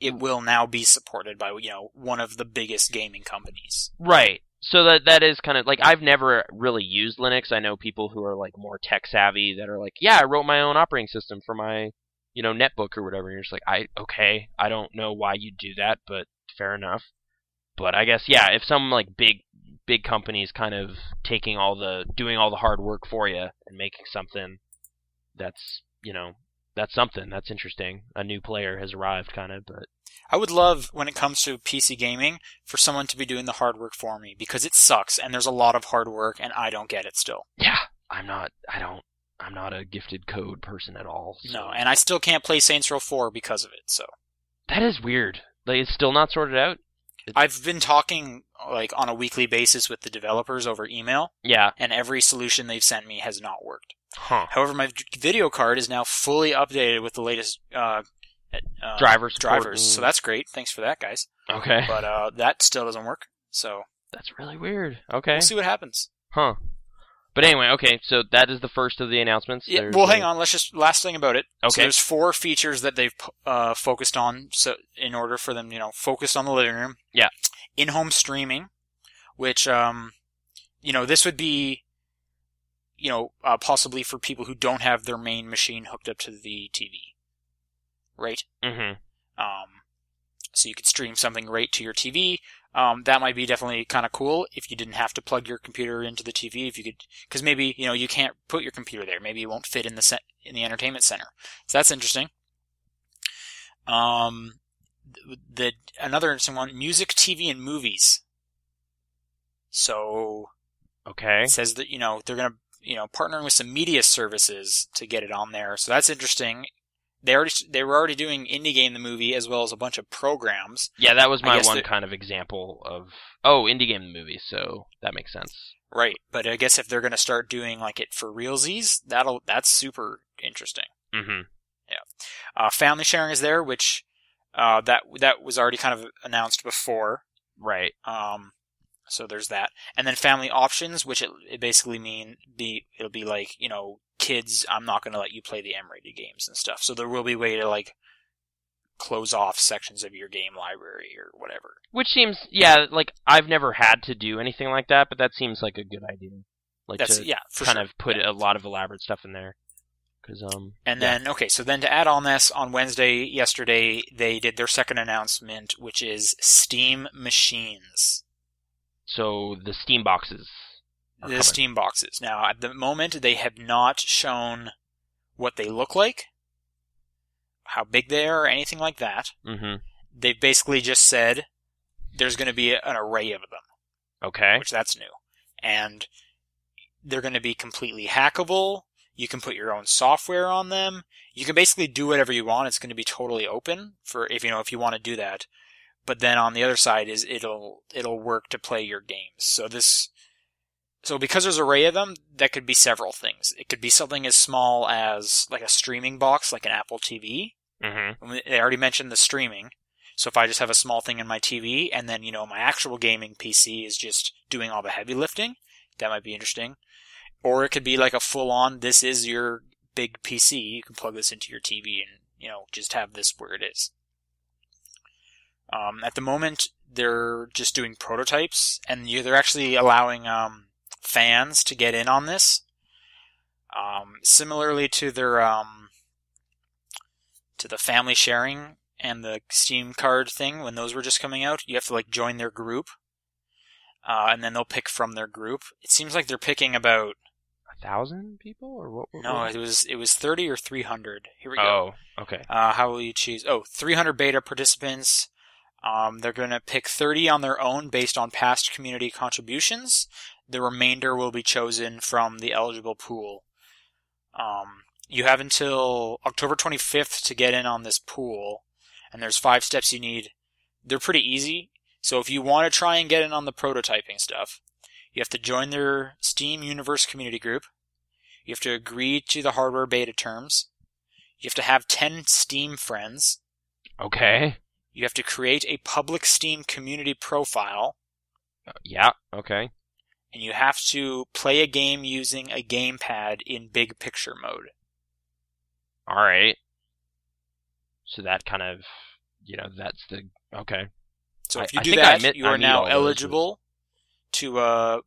Mm. it will now be supported by you know one of the biggest gaming companies Right. So that that is kind of like I've never really used Linux. I know people who are like more tech savvy that are like, yeah, I wrote my own operating system for my, you know, netbook or whatever. And you're just like, I okay, I don't know why you do that, but fair enough. But I guess yeah, if some like big big companies kind of taking all the doing all the hard work for you and making something that's you know that's something that's interesting. A new player has arrived, kind of, but i would love when it comes to pc gaming for someone to be doing the hard work for me because it sucks and there's a lot of hard work and i don't get it still yeah, I'm not. I don't. I'm not a gifted code person at all. so- no and i still can't play saints row 4 because of it so That is weird. Like it's still not sorted out. i've been talking like on a weekly basis with the developers over email Yeah. and every solution they've sent me has not worked Huh. However, my video card is now fully updated with the latest uh, uh, drivers. and- So that's great. Thanks for that, guys. Okay. But uh, that still doesn't work. So That's really weird. Okay. we'll see what happens. Huh. But anyway, okay, so that is the first of the announcements. Yeah, There's well, hang on. Let's just last thing about it. So Okay. there's four features that they've uh, focused on. So in order for them, you know, focused on the living room. Yeah. In-home streaming, which um, you know, this would be, you know, uh, possibly for people who don't have their main machine hooked up to the TV, right? Mhm. Um, so you could stream something right to your TV. Um, that might be definitely kind of cool if you didn't have to plug your computer into the TV. If you could, because maybe you know you can't put your computer there. Maybe it won't fit in the set in the entertainment center. So that's interesting. Um, the, the another interesting one: music, TV, and movies. So Okay. it says that you know they're gonna you know partnering with some media services to get it on there. So that's interesting. They already they were already doing indie game the movie as well as a bunch of programs. Yeah, that was my one that- kind of example of oh, indie game the movie, so that makes sense. Right, but I guess if they're gonna start doing like it for realsies, that'll that's super interesting. Mm-hmm. Yeah, uh, family sharing is there, which uh, that that was already kind of announced before. Right. Um, so there's that, and then family options, which it, it basically mean be it'll be like you know kids. I'm not gonna let you play the M-rated games and stuff. So there will be a way to like close off sections of your game library or whatever. Which seems yeah, like I've never had to do anything like that, but that seems like a good idea. Like That's to yeah, kind sure. of put Yeah. a lot of elaborate stuff in there. Cuz um And yeah. then, okay, so then to add on this, on Wednesday, yesterday, they did their second announcement, which is Steam Machines. So the Steam boxes The coming. Steam boxes. Now, at the moment, they have not shown what they look like, how big they are, or anything like that. Mhm. They've basically just said there's going to be an array of them, Okay. which that's new. And they're going to be completely hackable. You can put your own software on them. You can basically do whatever you want. It's going to be totally open for if you know if you want to do that. But then on the other side is it'll it'll work to play your games. So this so because there's an array of them, that could be several things. It could be something as small as like a streaming box, like an Apple TV. Mhm. They already mentioned the streaming. So if I just have a small thing in my TV and then, you know, my actual gaming PC is just doing all the heavy lifting, that might be interesting. Or it could be like a full on, this is your big PC. You can plug this into your TV and, you know, just have this where it is. Um, at the moment, they're just doing prototypes and you, they're actually allowing, um, fans to get in on this. Um, similarly to their, um, to the family sharing and the Steam card thing when those were just coming out. You have to like join their group, uh, and then they'll pick from their group. It seems like they're picking about A thousand people or what? what no, it was it was thirty or three hundred. Here we go. Oh, okay. Uh, how will you choose? Oh, 300 beta participants. Um, they're going to pick 30 on their own based on past community contributions. The remainder will be chosen from the eligible pool. Um, you have until October 25th to get in on this pool, and there's five steps you need. They're pretty easy. So if you want to try and get in on the prototyping stuff, you have to join their Steam Universe community group. You have to agree to the hardware beta terms. You have to have 10 Steam friends. Okay. You have to create a public Steam community profile. Uh, yeah. Okay. And you have to play a game using a gamepad in big picture mode. All right. So that kind of, you know, that's the okay. So if you I do I that, you are now eligible to uh,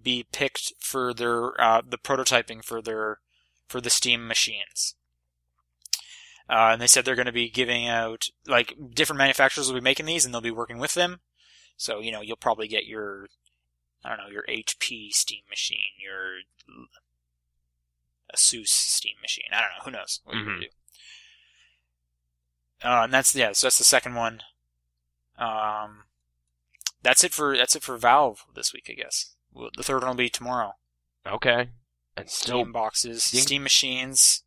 be picked for their uh, the prototyping for their for the Steam machines. Uh, and they said they're going to be giving out like different manufacturers will be making these, and they'll be working with them. So you know you'll probably get your I don't know your HP Steam machine, your Asus Steam machine. I don't know. Who knows what you're Mhm. going do. Uh, and that's yeah. So that's the second one. Um, that's it for that's it for Valve this week, I guess. Well, The third one will be tomorrow. Okay. And Steam boxes, Steam machines.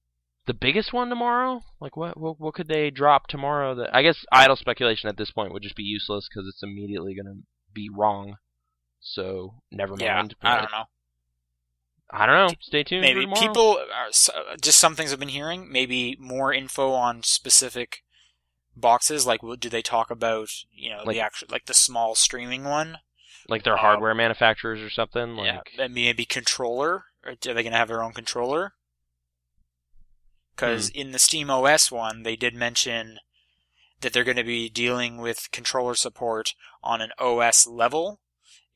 The biggest one tomorrow? Like what? What, what could they drop tomorrow? That I guess idle speculation at this point would just be useless because it's immediately going to be wrong. So never Yeah, mind. I don't know. I don't know. Stay tuned. Maybe people are just some things I've been hearing. Maybe more info on specific boxes. Like, what- do they talk about? You know, Like- the actual like the small streaming one, Like they're Um, hardware manufacturers or something. Like yeah, maybe controller. Are they going to have their own controller? Because Hmm. in the Steam OS one, they did mention that they're going to be dealing with controller support on an OS level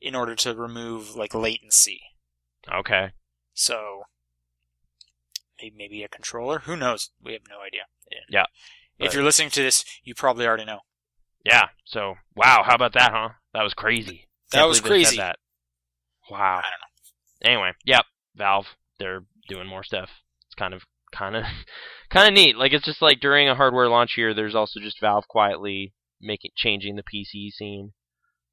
in order to remove like latency. okay, So maybe maybe a controller. Who knows? We have no idea. Yeah, If you're listening to this, you probably already know. yeah. So wow, how about that, huh? That was crazy. That Can't was believe they said crazy. That. Wow. I don't know. Anyway, yep. Valve, they're doing more stuff. It's kind of, kind of, kind of neat. Like it's just like during a hardware launch year, there's also just Valve quietly making changing the PC scene,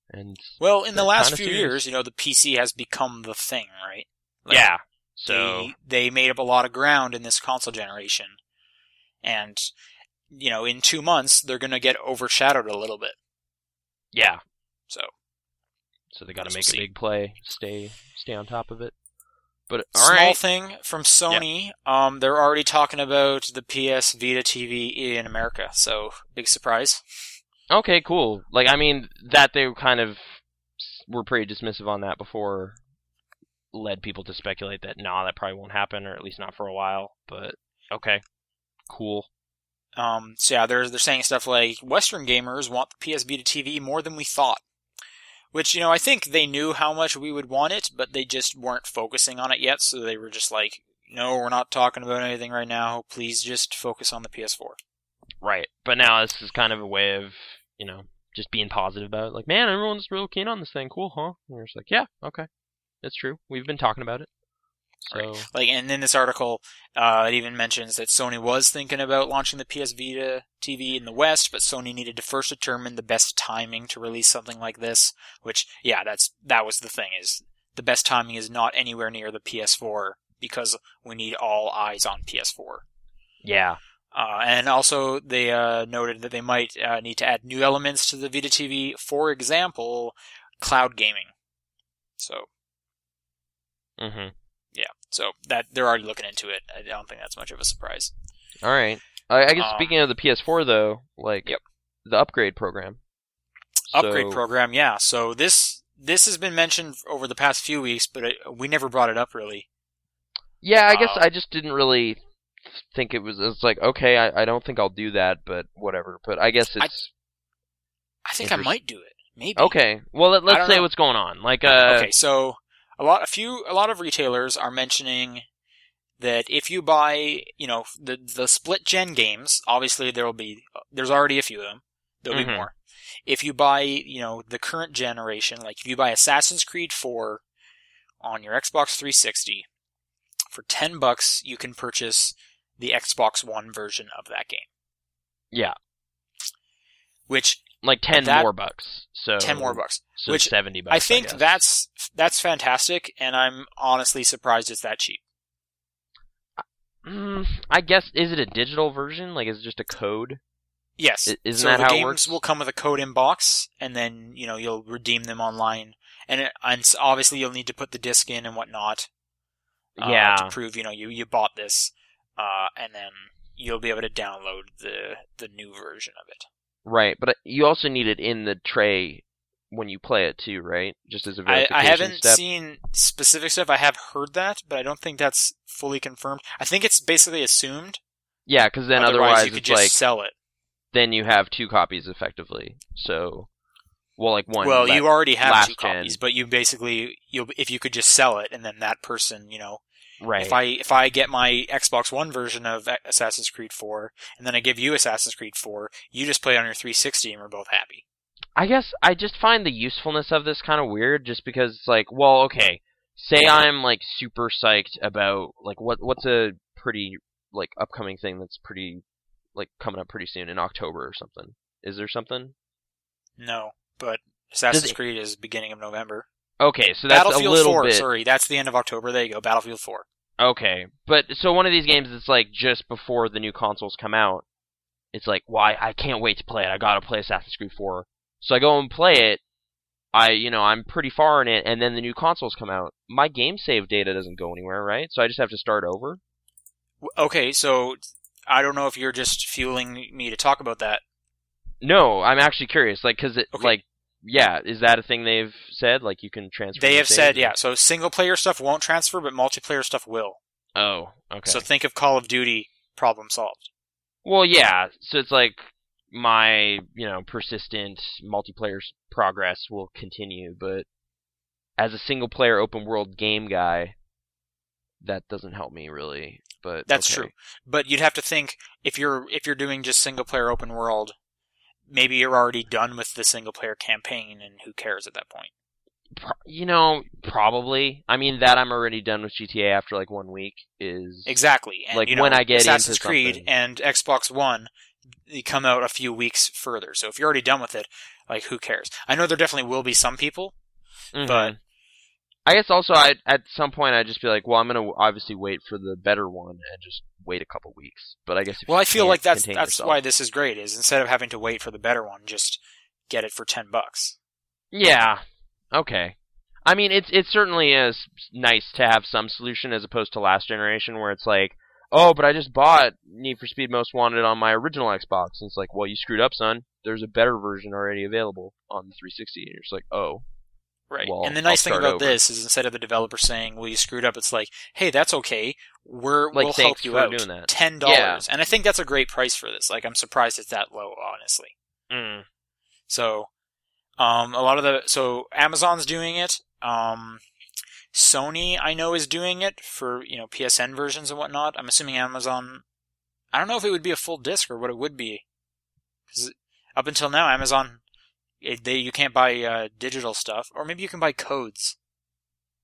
and Well, in the last few serious. years, you know, the PC has become the thing, right? Like, yeah. So they, they made up a lot of ground in this console generation. And, you know, in two months, they're going to get overshadowed a little bit. yeah, So, so they got to make a big play, stay stay on top of it. But small all right, thing from Sony, um, they're already talking about the PS Vita TV in America. So, big surprise. okay, cool. Like I mean, that they kind of were pretty dismissive on that before, led people to speculate that nah, that probably won't happen, or at least not for a while. But okay, cool. Um, so yeah, they're they're saying stuff like Western gamers want the PS Vita TV more than we thought. Which you know, I think they knew how much we would want it, but they just weren't focusing on it yet. So they were just like, "No, we're not talking about anything right now. Please just focus on the PS4." Right. But now this is kind of a way of, you know, just being positive about it. Like, man, everyone's real keen on this thing. Cool, huh? And we're just like, yeah, okay. It's true. We've been talking about it. So, Like, and in this article, uh, it even mentions that Sony was thinking about launching the PS Vita TV in the West, but Sony needed to first determine the best timing to release something like this. Which, yeah, that's that was the thing is the best timing is not anywhere near the PS4 because we need all eyes on PS4. yeah. Uh, and also, they uh, noted that they might uh, need to add new elements to the Vita TV. For example, cloud gaming. So hmm yeah, so that they're already looking into it. I don't think that's much of a surprise. All right. I, I guess Uh, speaking of the PS4, though, like, Yep. the upgrade program. upgrade So- program yeah so this this has been mentioned over the past few weeks but it, we never brought it up really Yeah, I guess Uh, I just didn't really think it was. It's like, okay, I, I don't think I'll do that, but whatever. But I guess it's. i think i might do it maybe okay. Well, let, let's say know. what's going on. Like, uh. okay so a lot a few a lot of retailers are mentioning that if you buy you know the the split gen games obviously there will be there's already a few of them there'll be Mhm. more if you buy you know the current generation like if you buy assassin's creed 4 on your xbox 360 for 10 bucks you can purchase the xbox one version of that game Yeah. which Like 10 that- more bucks. So. 10 more bucks So which 70 bucks. i think guess. that's that's fantastic and i'm honestly surprised it's that cheap Mm, I guess is it a digital version? Like is it just a code? Yes. I- isn't so that the how it games works? will come with a code in box, and then you know you'll redeem them online, and, it, and obviously you'll need to put the disc in and whatnot. uh, yeah. To prove you know you you bought this, uh, and then you'll be able to download the the new version of it. Right, but uh, you also need it in the tray when you play it too, right? Just as a I, verification I haven't step. seen specific stuff. I have heard that, but I don't think that's fully confirmed. I think it's basically assumed. yeah, because then otherwise, otherwise you could just like sell it. then you have two copies effectively. So, well, like one. well, you already have two gen. copies, but you basically you if you could just sell it, and then that person, you know, right. If I if I get my Xbox One version of Assassin's Creed 4 and then I give you Assassin's Creed 4, you just play it on your 360 and we're both happy. I guess I just find the usefulness of this kind of weird, just because it's like, well, okay, say I'm like super psyched about like what what's a pretty like upcoming thing that's pretty like coming up pretty soon in October or something. Is there something? No, but Assassin's it- Creed is beginning of November. Okay, so that's Battlefield a little 4, bit. sorry, that's the end of October. There you go, Battlefield 4. Okay, but so one of these games that's like just before the new consoles come out. It's like, why I can't wait to play it. I gotta play Assassin's Creed 4. So I go and play it. I, you know, I'm pretty far in it, and then the new consoles come out. My game save data doesn't go anywhere, right? So I just have to start over. Okay, so I don't know if you're just fueling me to talk about that. No, I'm actually curious, like, cause it, Okay. like, yeah, is that a thing they've said? Like you can transfer. They the have said, yeah. So single player stuff won't transfer, but multiplayer stuff will. Oh, okay. So think of Call of Duty, problem solved. well, yeah. So it's like my you know persistent multiplayer progress will continue, but as a single player open world game guy, that doesn't help me really. But That's okay. true. But you'd have to think if you're if you're doing just single player open world, maybe you're already done with the single player campaign, and who cares at that point? You know, probably. I mean, that I'm already done with GTA after like one week is Exactly. And, Like, you know, when I get Assassin's into Creed something. and Xbox One, they come out a few weeks further. So if you're already done with it, like who cares? I know there definitely will be some people. Mhm. but- I guess also I at some point I'd just be like, well, I'm gonna obviously wait for the better one and just wait a couple weeks. But I guess Well, I feel like that's that's yourself- why this is great. Is instead of having to wait for the better one, just get it for ten bucks. Yeah. Okay. I mean, it's it certainly is nice to have some solution as opposed to last generation where it's like, oh, but I just bought Need for Speed Most Wanted on my original Xbox, and it's like, well, you screwed up, son. There's a better version already available on the 360, and you're just like, oh, Right. Well, and the nice thing about over. this is instead of the developer saying, "Well, you screwed up," it's like, "Hey, that's okay. We're Like, we'll help you out. doing that." Ten dollars." And I think that's a great price for this. Like, I'm surprised it's that low, honestly. mm. So, um, a lot of the so Amazon's doing it. Um, Sony, I know, is doing it for you know PSN versions and whatnot. I'm assuming Amazon. I don't know if it would be a full disc or what it would be, because up until now, Amazon, it, they you can't buy uh, digital stuff, or maybe you can buy codes.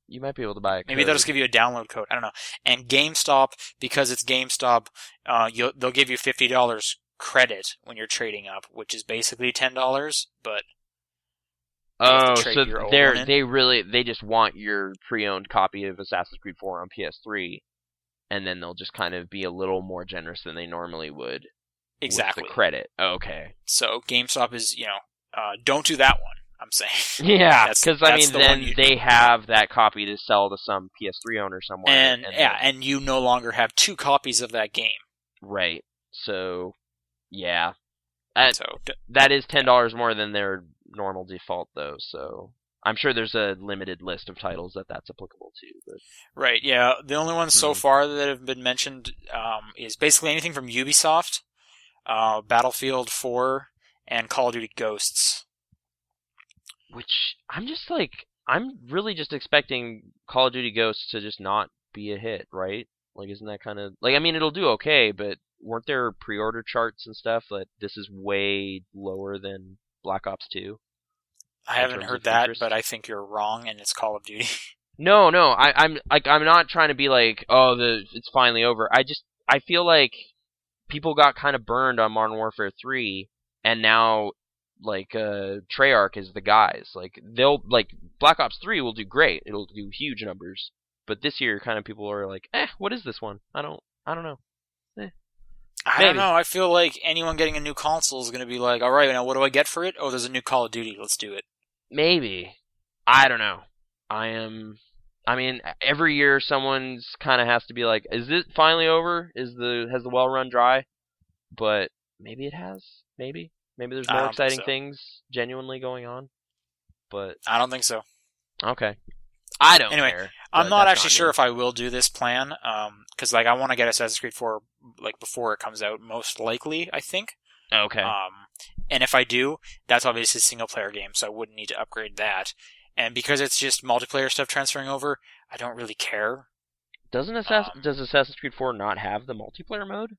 you might be able to buy a Maybe they'll just give you a download code. I don't know. And GameStop, because it's GameStop, uh, you'll, they'll give you fifty dollars credit when you're trading up, which is basically ten dollars. But Oh, so they're they really they just want your pre-owned copy of Assassin's Creed 4 on PS3, and then they'll just kind of be a little more generous than they normally would exactly. with the credit. Okay. So GameStop is, you know, uh, don't do that one. I'm saying. Yeah, because I mean, the then you- they have that copy to sell to some PS3 owner somewhere. and, then- yeah, and you no longer have two copies of that game. right. So, yeah, that So d- that is ten dollars more than their normal default, though. So I'm sure there's a limited list of titles that that's applicable to. But right, yeah. The only ones so Mhm. far that have been mentioned um, is basically anything from Ubisoft, uh, Battlefield 4, and Call of Duty Ghosts. which I'm just like I'm really just expecting Call of Duty Ghosts to just not be a hit, right? Like, isn't that kind of like I mean, it'll do okay, but weren't there pre-order charts and stuff that this is way lower than Black Ops 2? I haven't heard that, interest? but I think you're wrong, and it's Call of Duty. No, no, I, I'm like I'm not trying to be like, oh, the it's finally over. I just I feel like people got kind of burned on Modern Warfare 3, and now like uh Treyarch is the guys. Like they'll like Black Ops 3 will do great. It'll do huge numbers. But this year, kind of people are like, eh, what is this one? I don't, I don't know. I Maybe. don't know. I feel like anyone getting a new console is going to be like, all right, now what do I get for it? Oh, there's a new Call of Duty. Let's do it. Maybe. I don't know. I am. I mean, every year someone's kind of has to be like, "Is it finally over? Is the has the well run dry?" But maybe it has. Maybe. Maybe there's more exciting so. things genuinely going on. But I don't think so. okay. I don't Anyway, care. I'm not actually me. sure if I will do this plan, um, because like I want to get Assassin's Creed 4 like before it comes out, most likely. I think. Okay. Um, and if I do, that's obviously a single player game, so I wouldn't need to upgrade that. And because it's just multiplayer stuff transferring over, I don't really care. Doesn't Assassin, um, does Assassin's Creed 4 not have the multiplayer mode?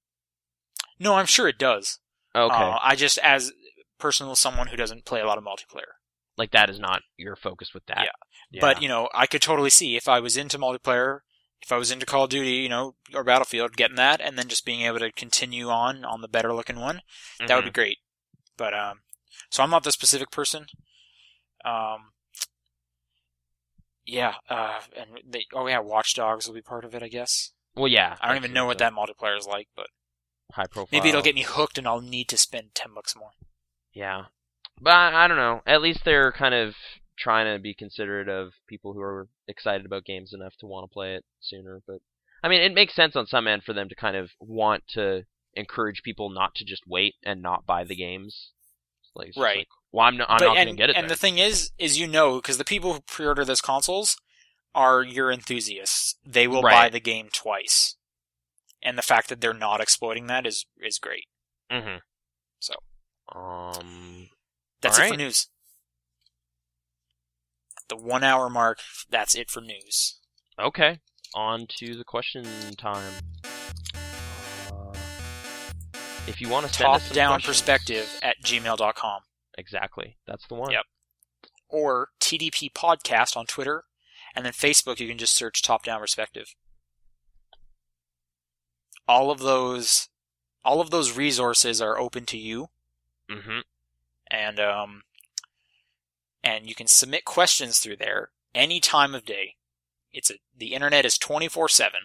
No, I'm sure it does. Okay. Uh, I just, as personal someone who doesn't play a lot of multiplayer. like that is not your focus with that. Yeah. But you know, I could totally see if I was into multiplayer, if I was into Call of Duty, you know, or Battlefield, getting that, and then just being able to continue on on the better looking one, that would be great. But um, so I'm not the specific person. Um, yeah. Uh, and they, oh yeah, Watch Dogs will be part of it, I guess. Well, yeah. I don't even know what that multiplayer is like, but high profile. maybe it'll get me hooked, and I'll need to spend ten bucks more. Yeah, but I, I don't know. At least they're kind of trying to be considerate of people who are excited about games enough to want to play it sooner. But I mean, it makes sense on some end for them to kind of want to encourage people not to just wait and not buy the games. Like, Right. like, Well, I'm, not, I'm But- not going to get it. And then. the thing is, is you know, because the people who pre-order those consoles are your enthusiasts. They will buy the game twice, and the fact that they're not exploiting that is is great. hmm So. um, That's it for news. The one hour mark. That's it for news. okay, on to the question time. Uh, if you want to Top down questions- perspective at gmail.com exactly, that's the one. Yep. or TDP podcast on Twitter, and then Facebook. You can just search top down perspective. All of those, all of those resources are open to you. hmm and um, and you can submit questions through there any time of day. It's a the internet is twenty four seven.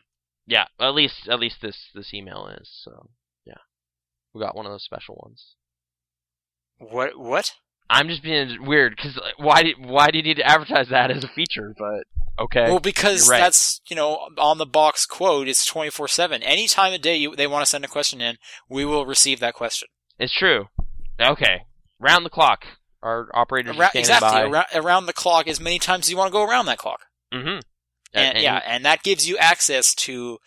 Yeah, at least at least this this email is. So yeah, we got one of those special ones. What what? I'm just being weird because why did why do you need to advertise that as a feature? But okay, Well, because right. that's you know on the box quote. It's twenty four seven. Any time of day you, they want to send a question in, we will receive that question. it's true. Okay, round the clock. Our operators Arou- are exactly around, around the clock as many times as you want to go around that clock. mm-hmm. And, yeah, and that gives you access to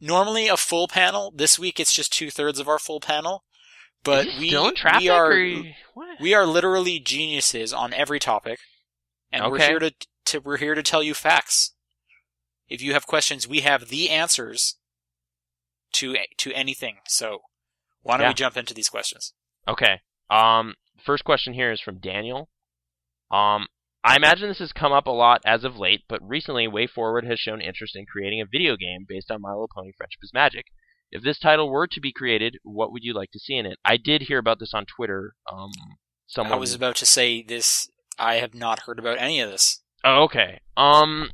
normally a full panel. This week it's just two thirds of our full panel. But we still in traffic we are or what? we are literally geniuses on every topic, and we're here to, to we're here to tell you facts. If you have questions, we have the answers to to anything. So why don't Yeah. we jump into these questions? Okay. Um, first question here is from Daniel. Um, I imagine this has come up a lot as of late, but recently WayForward has shown interest in creating a video game based on My Little Pony Friendship is Magic. If this title were to be created, what would you like to see in it? I did hear about this on Twitter. Um, someone I was about to say this. I have not heard about any of this. Oh, okay. Um,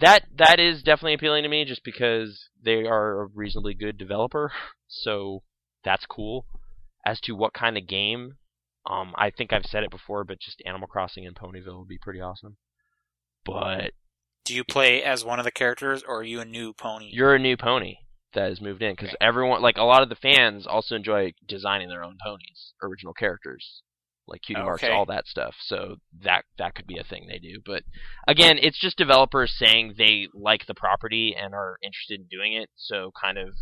that that is definitely appealing to me, just because they are a reasonably good developer. So that's cool. As to what kind of game, um, I think I've said it before, but just Animal Crossing and Ponyville would be pretty awesome. But Do you play as one of the characters, or are you a new pony? you're a new pony that has moved in because everyone, like a lot of the fans, also enjoy designing their own ponies, original characters, like cutie marks, Okay. all that stuff. So that that could be a thing they do. But again, it's just developers saying they like the property and are interested in doing it. So kind of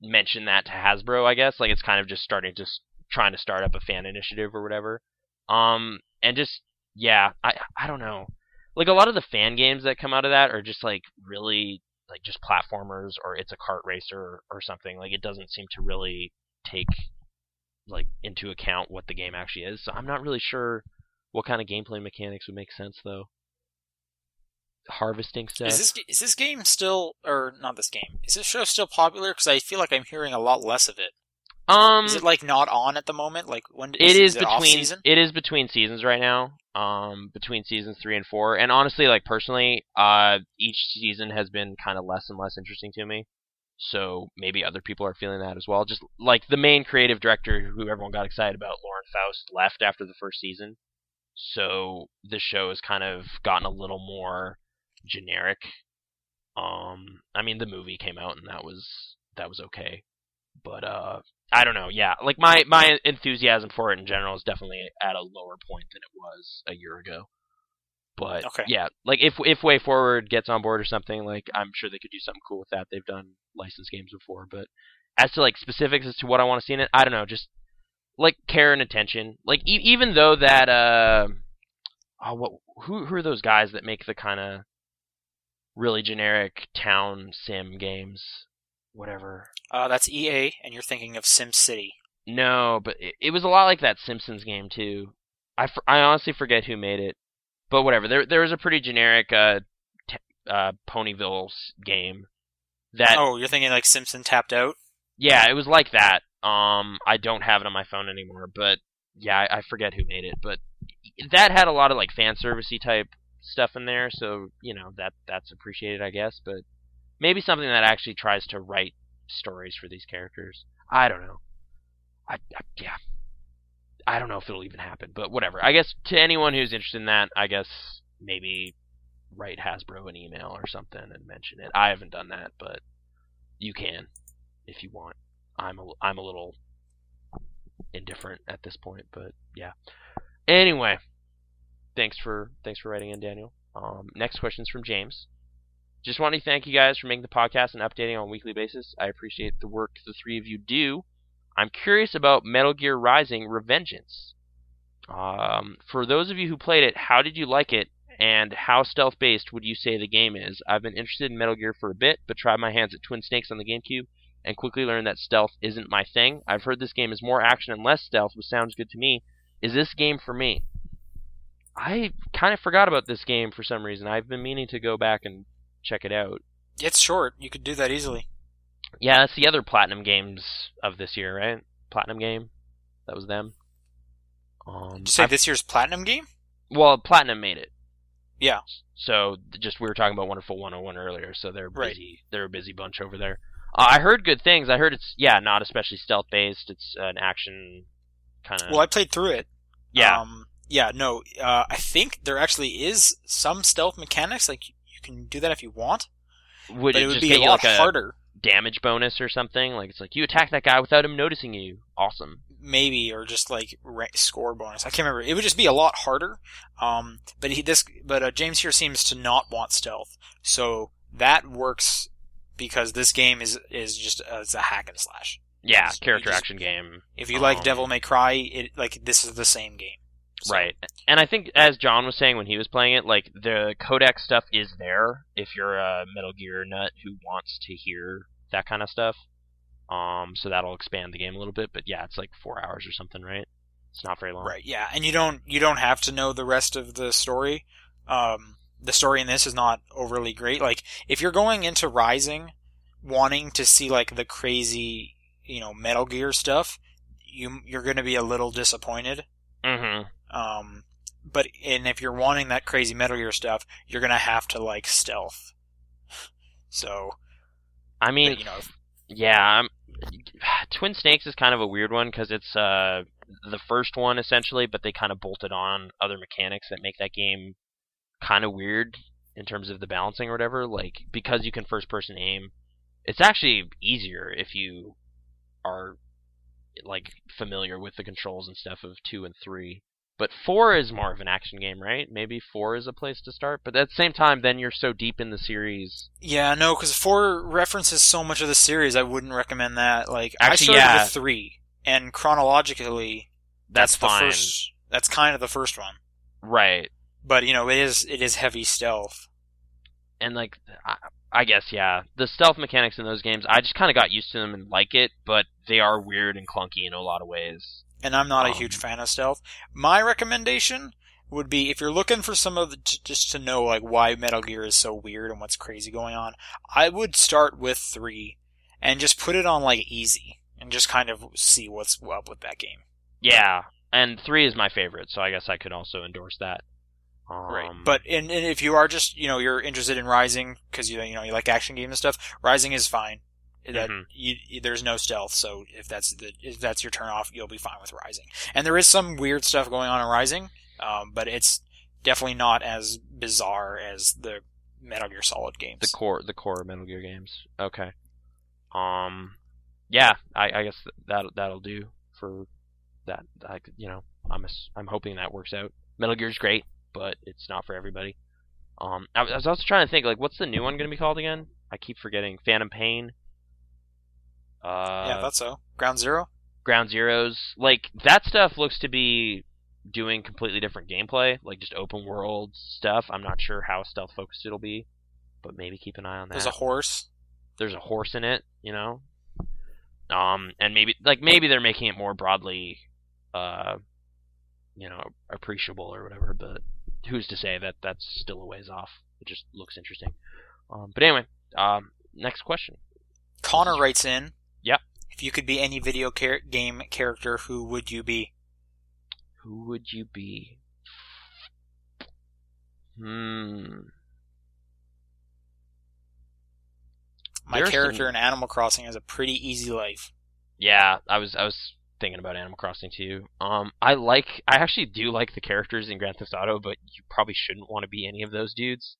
mention that to Hasbro, I guess. Like it's kind of just starting to s- trying to start up a fan initiative or whatever. Um, and just yeah, I I don't know. Like a lot of the fan games that come out of that are just like really like just platformers or it's a kart racer or something. Like it doesn't seem to really take like into account what the game actually is. So I'm not really sure what kind of gameplay mechanics would make sense though. Harvesting stuff. Is this is this game still, or not this game? Is this show still popular? Because I feel like I'm hearing a lot less of it. Um Is it like not on at the moment? Like when it is it off between it is between seasons right now. Um, between seasons three and four, and honestly, like personally, uh, each season has been kind of less and less interesting to me. So maybe other people are feeling that as well. Just like the main creative director, who everyone got excited about, Lauren Faust, left after the first season. So the show has kind of gotten a little more generic. Um, I mean, the movie came out and that was that was okay, but uh, I don't know. Yeah, like my my enthusiasm for it in general is definitely at a lower point than it was a year ago. But Okay. yeah, like if if Way Forward gets on board or something, like I'm sure they could do something cool with that. They've done licensed games before, but as to like specifics as to what I want to see in it, I don't know. Just like care and attention. Like e- even though that uh, oh what who who are those guys that make the kind of really generic town sim games? Whatever. Uh, that's EA, and you're thinking of Sim City. No, but it, it was a lot like that Simpsons game too. I, for, I honestly forget who made it, but whatever. There there was a pretty generic uh, t- uh Ponyville game that oh, you're thinking like Simpson tapped out. yeah, it was like that. Um, I don't have it on my phone anymore, but yeah, I, I forget who made it, but that had a lot of like fan servicey type stuff in there, so you know that that's appreciated, I guess. But maybe something that actually tries to write stories for these characters. I don't know. I, I yeah. I don't know if it'll even happen, but whatever. I guess to anyone who's interested in that, I guess maybe write Hasbro an email or something and mention it. I haven't done that, but you can if you want. I'm a, I'm a little indifferent at this point, but yeah. Anyway, thanks for thanks for writing in, Daniel. Um, next question is from James. Just want to thank you guys for making the podcast and updating on a weekly basis. I appreciate the work the three of you do. I'm curious about Metal Gear Rising Revengeance. Um, for those of you who played it, how did you like it, and how stealth based would you say the game is? I've been interested in Metal Gear for a bit, but tried my hands at Twin Snakes on the GameCube and quickly learned that stealth isn't my thing. I've heard this game is more action and less stealth, which sounds good to me. Is this game for me? I kind of forgot about this game for some reason. I've been meaning to go back and check it out. It's short. You could do that easily. Yeah, that's the other Platinum games of this year, right? Platinum game. That was them. Um, Did you say I've- this year's platinum game? well, Platinum made it. Yeah. So just we were talking about Wonderful 101 earlier, so they're Right. busy. They're a busy bunch over there. Uh, I heard good things. I heard it's yeah, not especially stealth based. It's an action kind of. Well, I played through it. yeah, Um, yeah. No. Uh, I think there actually is some stealth mechanics. Like you can do that if you want, would but it, it would be a lot like a harder. damage bonus or something? Like it's like you attack that guy without him noticing you. Awesome. maybe or just like score bonus. I can't remember. It would just be a lot harder. Um, but he this but uh, James here seems to not want stealth, so that works because this game is is just uh, it's a hack and slash. Yeah, character just- action game. If you like Um, Devil May Cry, it like this is the same game. So- Right. And I think as John was saying when he was playing it, like the codec stuff is there if you're a Metal Gear nut who wants to hear that kind of stuff. Um, so that'll expand the game a little bit, but yeah, it's like four hours or something, right? It's not very long. Right. Yeah, and you don't you don't have to know the rest of the story. Um, the story in this is not overly great. Like if you're going into Rising, wanting to see like the crazy, you know, Metal Gear stuff, you you're going to be a little disappointed. Mm-hmm. Um, but and if you're wanting that crazy Metal Gear stuff, you're going to have to like stealth. So, I mean, but, you know, yeah, I'm, Twin Snakes is kind of a weird one because it's uh the first one essentially, but they kind of bolted on other mechanics that make that game kind of weird in terms of the balancing or whatever. Like because you can first person aim, it's actually easier if you are like familiar with the controls and stuff of two and three. But four is more of an action game, right? Maybe four is a place to start. But at the same time, then you're so deep in the series. Yeah, no, because four references so much of the series. I wouldn't recommend that. Like, Actually, I started yeah. with three, and chronologically, That's, the fine, first. That's kind of the first one. right? But you know, it is it is heavy stealth. and like I, I guess yeah, the stealth mechanics in those games, I just kind of got used to them and like it, but they are weird and clunky in a lot of ways. And I'm not a Um, huge fan of stealth. My recommendation would be if you're looking for some of the, t- just to know like why Metal Gear is so weird and what's crazy going on. I would start with three and just put it on like easy and just kind of see what's up with that game. Yeah, and three is my favorite, so I guess I could also endorse that. Um, Right. But and, and if you are just you know you're interested in Rising because you you know you like action games and stuff, Rising is fine. That Mhm. you, there's no stealth, so if that's the if that's your turn off, you'll be fine with Rising. And there is some weird stuff going on in Rising, um, but it's definitely not as bizarre as the Metal Gear Solid games. the core the core Metal Gear games. Okay. Um, yeah, I, I guess that that'll do for that. I could- you know I'm ass- I'm hoping that works out. Metal Gear's great, but it's not for everybody. Um, I was, I was also trying to think like what's the new one going to be called again? I keep forgetting. Phantom Pain. Uh, yeah, that's so. Ground Zero. Ground Zeroes. Like that stuff looks to be doing completely different gameplay, like just open world stuff. I'm not sure how stealth focused it'll be, but maybe keep an eye on that. There's a horse. There's a horse in it, you know. Um, and maybe like maybe they're making it more broadly, uh, you know, appreciable or whatever. But who's to say that that's still a ways off? It just looks interesting. Um, but anyway, um, next question. Connor writes in. If you could be any video char- game character, who would you be? Who would you be? Hmm. My There's character some- in Animal Crossing has a pretty easy life. Yeah, I was I was thinking about Animal Crossing too. Um, I like I actually do like the characters in Grand Theft Auto, but you probably shouldn't want to be any of those dudes.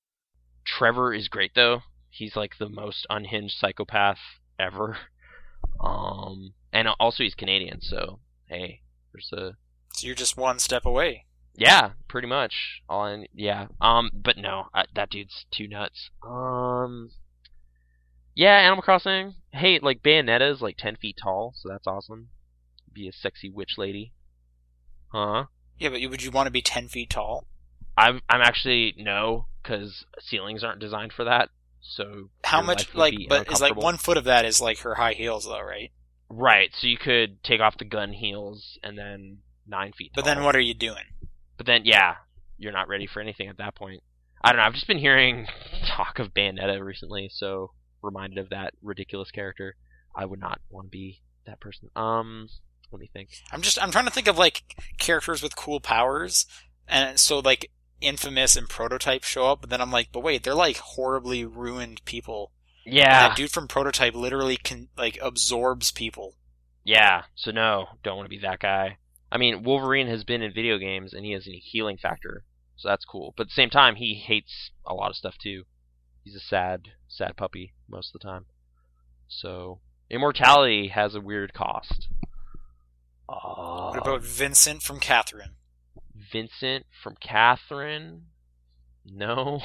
Trevor is great though. He's like the most unhinged psychopath ever. Um, and also he's Canadian, so hey, there's a So you're just one step away. Yeah, pretty much. All in, yeah. Um, but no, I, that dude's too nuts. Um, yeah, Animal Crossing. Hey, like Bayonetta's like ten feet tall, so that's awesome. Be a sexy witch lady. Huh? Yeah, but you- would you want to be ten feet tall? I'm I'm actually no, because ceilings aren't designed for that. So How much? Like, but is like one foot of that is like her high heels, though, right? Right. So you could take off the gun heels and then nine feet. But tall. then what are you doing? But then, yeah, you're not ready for anything at that point. I don't know. I've just been hearing talk of Bayonetta recently, so reminded of that ridiculous character. I would not want to be that person. Um, let me think. I'm just I'm trying to think of like characters with cool powers, and so like Infamous and Prototype show up, but then I'm like, but wait, they're like horribly ruined people. And Yeah, that dude from Prototype literally can like absorbs people. yeah. So no, don't want to be that guy. I mean, Wolverine has been in video games and he has a healing factor, so that's cool. But at the same time, he hates a lot of stuff too. He's a sad, sad puppy most of the time. So immortality has a weird cost. Uh, What about Vincent from Catherine? Vincent from Catherine? No.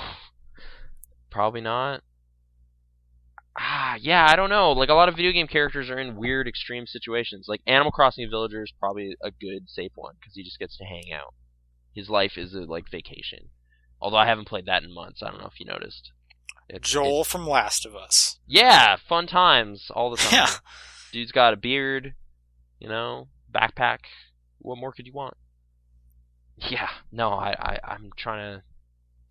Probably not. Ah, yeah, I don't know. Like a lot of video game characters are in weird extreme situations. Like Animal Crossing Villager is probably a good safe one because he just gets to hang out. His life is a like vacation. Although I haven't played that in months. I don't know if you noticed. Joel from Last of Us. yeah, fun times all the time. Yeah. Dude's got a beard, you know, backpack. What more could you want? Yeah, no, I, I I'm trying to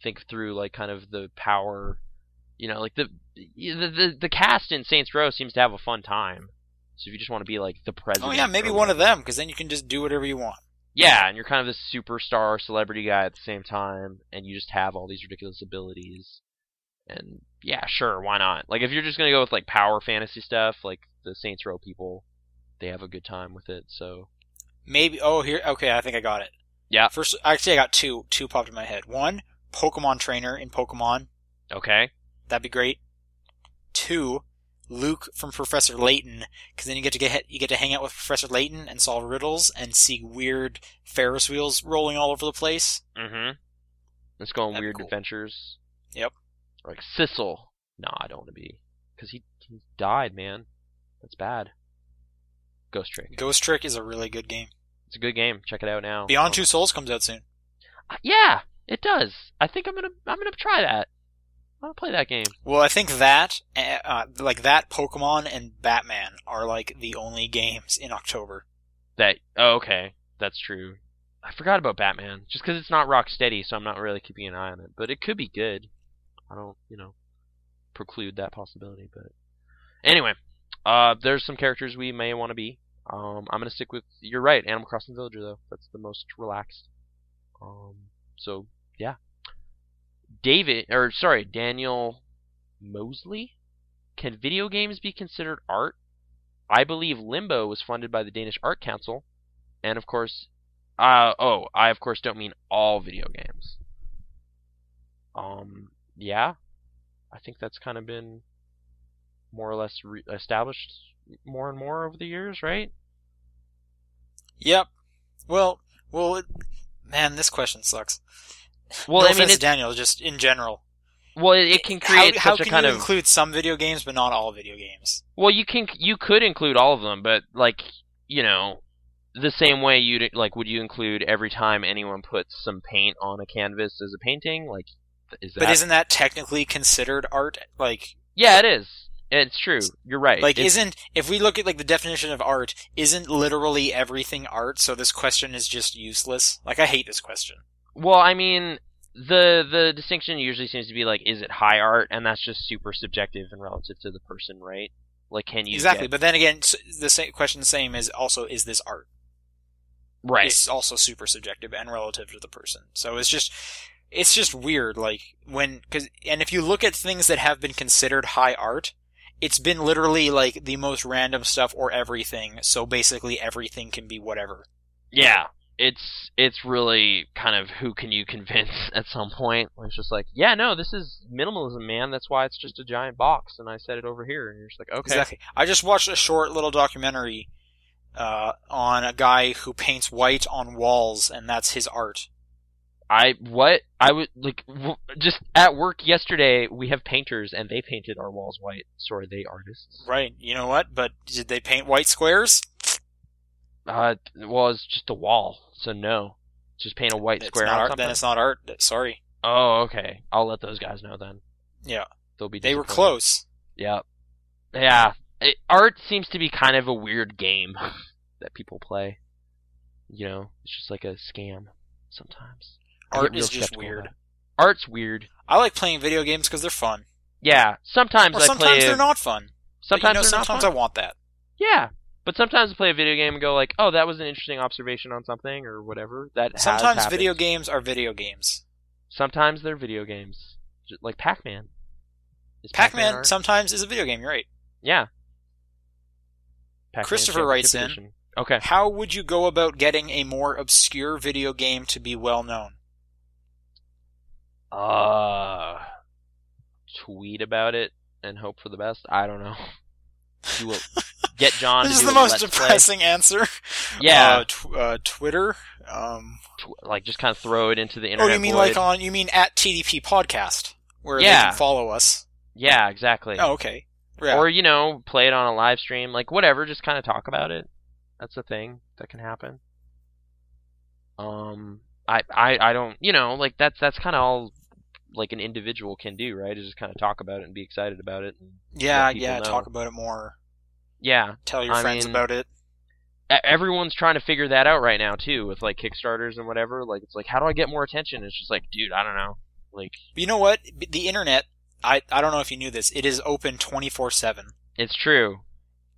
think through like kind of the power, you know, like the the the, the cast in Saints Row seems to have a fun time. So if you just want to be like the oh, president, Oh yeah, maybe one of them, because then you can just do whatever you want. Yeah, and you're kind of this superstar celebrity guy at the same time, and you just have all these ridiculous abilities. And yeah, sure, why not? Like if you're just gonna go with like power fantasy stuff, like the Saints Row people, they have a good time with it. So Maybe. Oh, here. Okay, I think I got it. Yeah. First, actually, I got two. Two popped in my head. One, Pokemon trainer in Pokemon. okay, That'd be great. Two, Luke from Professor Layton, because then you get to get you get to hang out with Professor Layton and solve riddles and see weird Ferris wheels rolling all over the place. mm-hmm. Let's go on That'd weird cool. adventures. Yep. Like Sissel. No, I don't want to be, because he he died, man. That's bad. Ghost Trick. Ghost Trick is a really good game. It's a good game. Check it out now. Beyond Um, Two Souls comes out soon. Uh, Yeah, it does. I think I'm gonna I'm gonna try that. I'm gonna play that game. Well, I think that, uh, uh, like that, Pokemon and Batman are like the only games in October. That oh, okay, that's true. I forgot about Batman just because it's not Rocksteady, so I'm not really keeping an eye on it. But it could be good. I don't, you know, preclude that possibility. But anyway, uh, there's some characters we may want to be. Um, I'm gonna stick with. You're right, Animal Crossing Villager though. That's the most relaxed. Um, so yeah. David, or sorry, Daniel Mosley. Can video games be considered art? I believe Limbo was funded by the Danish Art Council, and of course, uh, oh, I of course don't mean all video games. Um, yeah, I think that's kind of been more or less re- established more and more over the years, right? Yep. Well, well, it, man, this question sucks. Well, no I mean, it, Daniel, just in general. well, it, it can create how, how can a kind you of include some video games but not all video games? Well, you can you could include all of them, but like you know, the same way you'd like, would you include every time anyone puts some paint on a canvas as a painting? Like, is that? But isn't that technically considered art? Like, yeah, it is. It's true. You're right. like It's- isn't if we look at like the definition of art, isn't literally everything art? So this question is just useless. Like, I hate this question. well, I mean, the the distinction usually seems to be like, is it high art? And that's just super subjective and relative to the person, right? Like, can you exactly. get- But then again, the same question, same is also is this art? right? It's also super subjective and relative to the person. So it's just it's just weird. Like when because and if you look at things that have been considered high art, it's been literally like the most random stuff or everything. So basically, everything can be whatever. Yeah, it's it's really kind of who can you convince at some point. It's just like, yeah, no, this is minimalism, man. That's why it's just a giant box, and I set it over here, and you're just like, okay, Exactly. I just watched a short little documentary uh, on a guy who paints white on walls, and that's his art. I what I would like w- just at work yesterday. We have painters and they painted our walls white. So are they artists? Right. You know what? But did they paint white squares? Uh, well, it's just a wall, so no. Just paint a white It's square not art. Then it's not art. Sorry. Oh, okay. I'll let those guys know then. Yeah. They'll be. They were close. Yeah. Yeah. It, art seems to be kind of a weird game that people play. You know, it's just like a scam sometimes. Art is just weird. Art's weird. I like playing video games because they're fun. Yeah. Sometimes Or I sometimes play. they're a- not fun. But, Sometimes you know, they're not. sometimes I want that. Yeah. But sometimes I play a video game and go like, oh, that was an interesting observation on something or whatever. That Sometimes video games are video games. Sometimes they're video games, like Pac-Man. Is Pac-Man art? sometimes is a video game. You're right. Yeah. Pac-Man Christopher writes in- Okay. How would you go about getting a more obscure video game to be well known? Uh, tweet about it and hope for the best. I don't know. You will get John. this is the most depressing answer. Yeah. Uh, tw- uh, Twitter. Um, Tw- like just kind of throw it into the oh, internet. you mean void. like on? You mean at TDP Podcast, where they Yeah. can follow us? Yeah, exactly. Oh, okay. Yeah. Or you know, play it on a live stream, like whatever. Just kind of talk about it. That's a thing that can happen. Um, I, I, I don't, you know, like that's that's kind of all like an individual can do, right? Is just kind of talk about it and be excited about it. And, yeah, yeah. know. Talk about it more. yeah, Tell your I friends mean- about it. everyone's trying to figure that out right now too, with like Kickstarters and whatever. Like it's like, how do I get more attention? It's just like, dude, I don't know. Like But you know what? The internet. I I don't know if you knew this. It is open twenty four seven. it's true.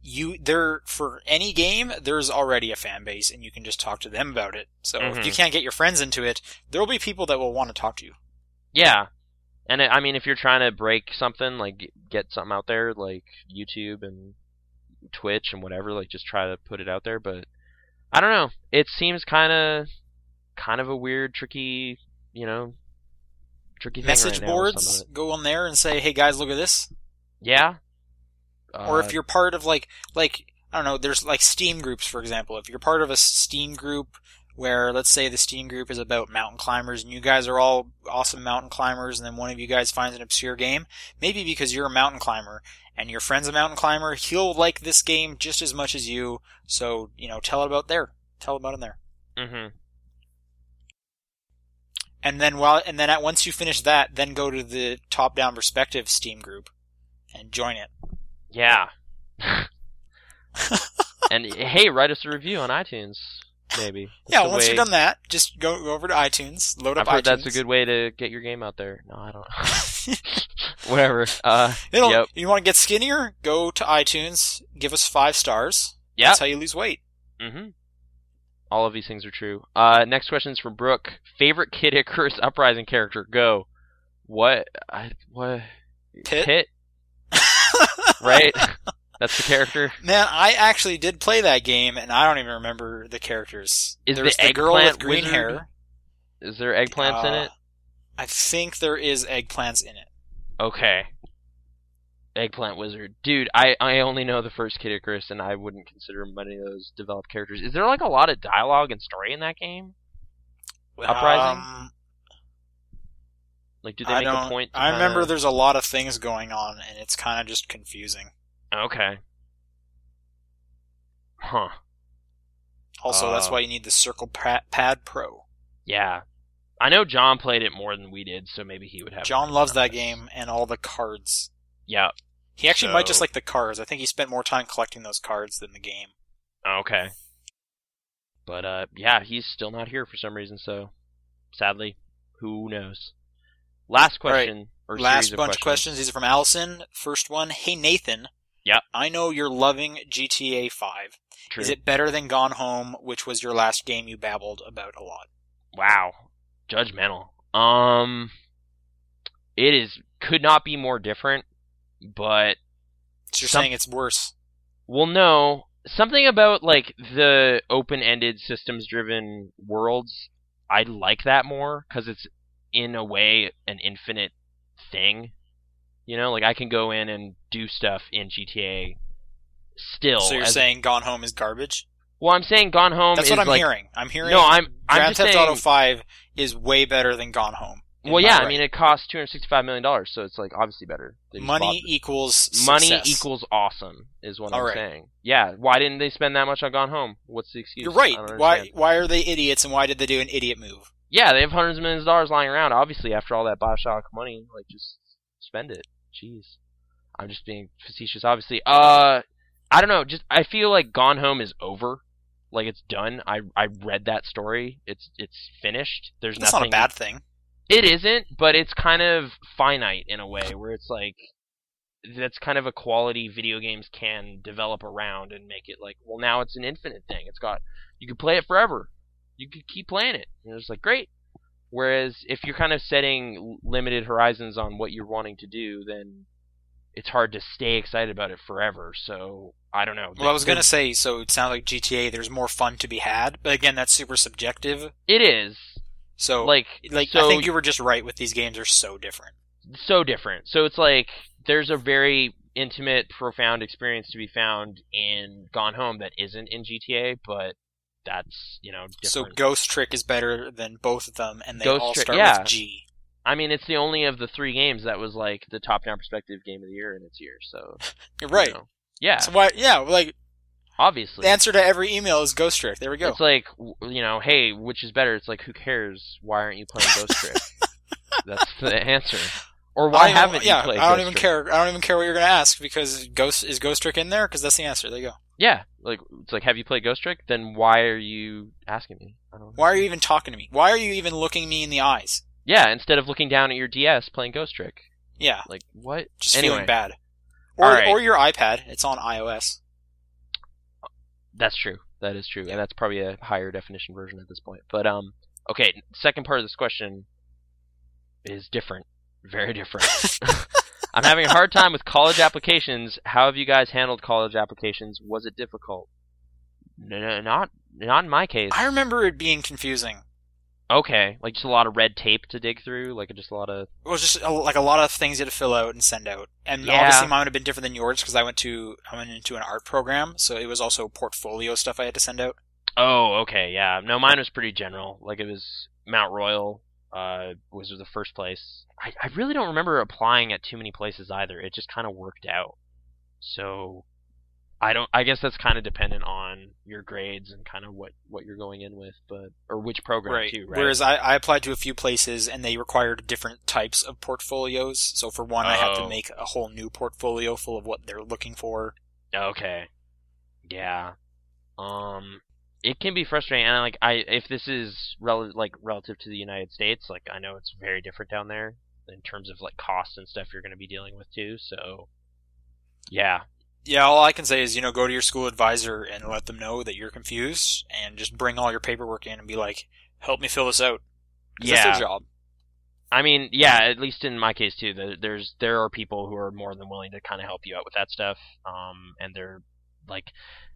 You there for any game. There's already a fan base, and you can just talk to them about it. So if Mhm. you can't get your friends into it, there will be people that will want to talk to you. Yeah. And I I mean, if you're trying to break something, like get something out there, like YouTube and Twitch and whatever, like just try to put it out there. But I don't know. It seems kind of, kind of a weird, tricky, you know, tricky thing Message right now with some boards. Go on there and say, "Hey guys, look at this." Yeah. Or Uh, if you're part of like like I don't know, there's like Steam groups for example. If you're part of a Steam group where let's say the Steam group is about mountain climbers and you guys are all awesome mountain climbers and then one of you guys finds an obscure game, maybe because you're a mountain climber and your friend's a mountain climber, he'll like this game just as much as you. So, you know, tell it about there. Tell it about it there. Mm-hmm. And then while and then at once you finish that, then go to the top down perspective Steam group and join it. Yeah. and hey, write us a review on iTunes, maybe. That's yeah, once way- you've done that, just go, go over to iTunes, load up I've heard iTunes. that's a good way to get your game out there. No, I don't. Whatever. Uh, Yep. You want to get skinnier? Go to iTunes, give us five stars. yeah. That's how you lose weight. Mm-hmm. All of these things are true. Uh, next question is from Brooke. Favorite Kid Icarus Uprising character? Go. What? I, what? Pit? Right? That's the character. Man, I actually did play that game, and I don't even remember the characters. Is There's the the girl with green wizard hair. Is there eggplants in Uh, it? I think there is eggplants in it. Okay. Eggplant wizard, dude. I I only know the first Kid Icarus, and I wouldn't consider many of those developed characters. Is there like a lot of dialogue and story in that game? Uprising? Um, Like, do they I make don't. a point? To I remember kinda- there's a lot of things going on, and it's kind of just confusing. Okay. Huh. Also, that's Uh, why you need the Circle Pad Pro. Yeah. I know John played it more than we did, so maybe he would have. John loves that game and all the cards. Yeah. He actually might just like the cards. I think he spent more time collecting those cards than the game. Okay. But uh, yeah, he's still not here for some reason. So, sadly, who knows? Last right. question or Last bunch of questions. questions. These are from Allison. First one. Hey Nathan. Yeah. I know you're loving GTA 5. True. Is it better than Gone Home, which was your last game you babbled about a lot? Wow. Judgmental. Um, it is could not be more different, but So you're Some- saying it's worse. Well, no. Something about like the open-ended systems-driven worlds, I like that more because it's in a way an infinite thing. You know, like I can go in and do stuff in GTA. Still, so you're saying Gone Home is garbage? well, I'm saying Gone Home That's what I'm like hearing. I'm hearing No, I'm- I'm Grand just Theft Auto 5 is way better than Gone Home. Well, yeah, right. I mean, it costs two hundred sixty-five million dollars, so it's like obviously better. They just bought money equals money success. equals awesome is what All I'm right. saying. Yeah, why didn't they spend that much on Gone Home? What's the excuse? You're right. Why why are they idiots and why did they do an idiot move? Yeah, they have hundreds of millions of dollars lying around. Obviously, after all that Bioshock money, like just spend it. Jeez, I'm just being facetious. Obviously, uh, I don't know. Just I feel like Gone Home is over. Like it's done. I I read that story. It's it's finished. There's That's nothing. not a bad thing. It isn't, but it's kind of finite in a way where it's like that's kind of a quality video games can develop around and make it like, well, now it's an infinite thing. It's got you can play it forever. You could keep playing it. And it's like great. Whereas if you're kind of setting limited horizons on what you're wanting to do, then it's hard to stay excited about it forever. So I don't know. Well, I was gonna say, so it sounds like GTA. There's more fun to be had, but again, that's super subjective. It is So, like like so I think you were just right with these games are so different. so different. So it's like there's a very intimate, profound experience to be found in Gone Home that isn't in GTA, but that's you know So. Ghost Trick is better than both of them, and they Ghost all Trick- start yeah. with G. I mean, it's the only of the three games that was like the top-down perspective game of the year in its year. So You're you right. know. yeah, So why? Yeah, like obviously. the answer to every email is Ghost Trick. There we go. It's like you know, hey, which is better? It's like who cares? Why aren't you playing Ghost Trick? That's the answer. Or why haven't yeah, you played? I don't Ghost even Trick? care. I don't even care what you're gonna ask because Ghost is Ghost Trick in there because that's the answer. There you go. Yeah, like it's like, have you played Ghost Trick? Then why are you asking me? I don't. Why are you even talking to me? Why are you even looking me in the eyes? Yeah, instead of looking down at your DS playing Ghost Trick. Yeah, Like what? just anyway, feeling bad. Or right. or your iPad. It's on iOS. that's true. That is true, and that's probably a higher definition version at this point. But um, okay. Second part of this question is different, very different. I'm having a hard time with college applications. How have you guys handled college applications? Was it difficult? No, no, not not in my case. I remember it being confusing. Okay, like just a lot of red tape to dig through, like just a lot of. It was just a, like a lot of things you had to fill out and send out, and Yeah. obviously mine would have been different than yours because I went to I went into an art program, so it was also portfolio stuff I had to send out. Oh, okay, yeah. No, mine was pretty general. Like it was Mount Royal uh, was the first place. I, I really don't remember applying at too many places either. It just kind of worked out. So I don't. I guess that's kind of dependent on your grades and kind of what what you're going in with, but or which program too, right? Whereas I, I applied to a few places and they required different types of portfolios. So for one, I had to Oh. make a whole new portfolio full of what they're looking for. Okay. Yeah. Um it can be frustrating and like I if this is rel- like relative to the United States, like I know it's very different down there in terms of like costs and stuff you're going to be dealing with too. So yeah. Yeah, all I can say is, you know, go to your school advisor and let them know that you're confused and just bring all your paperwork in and be like, help me fill this out Yeah. That's their job. I mean, yeah, at least in my case too, there- there's there are people who are more than willing to kind of help you out with that stuff. Um and they're like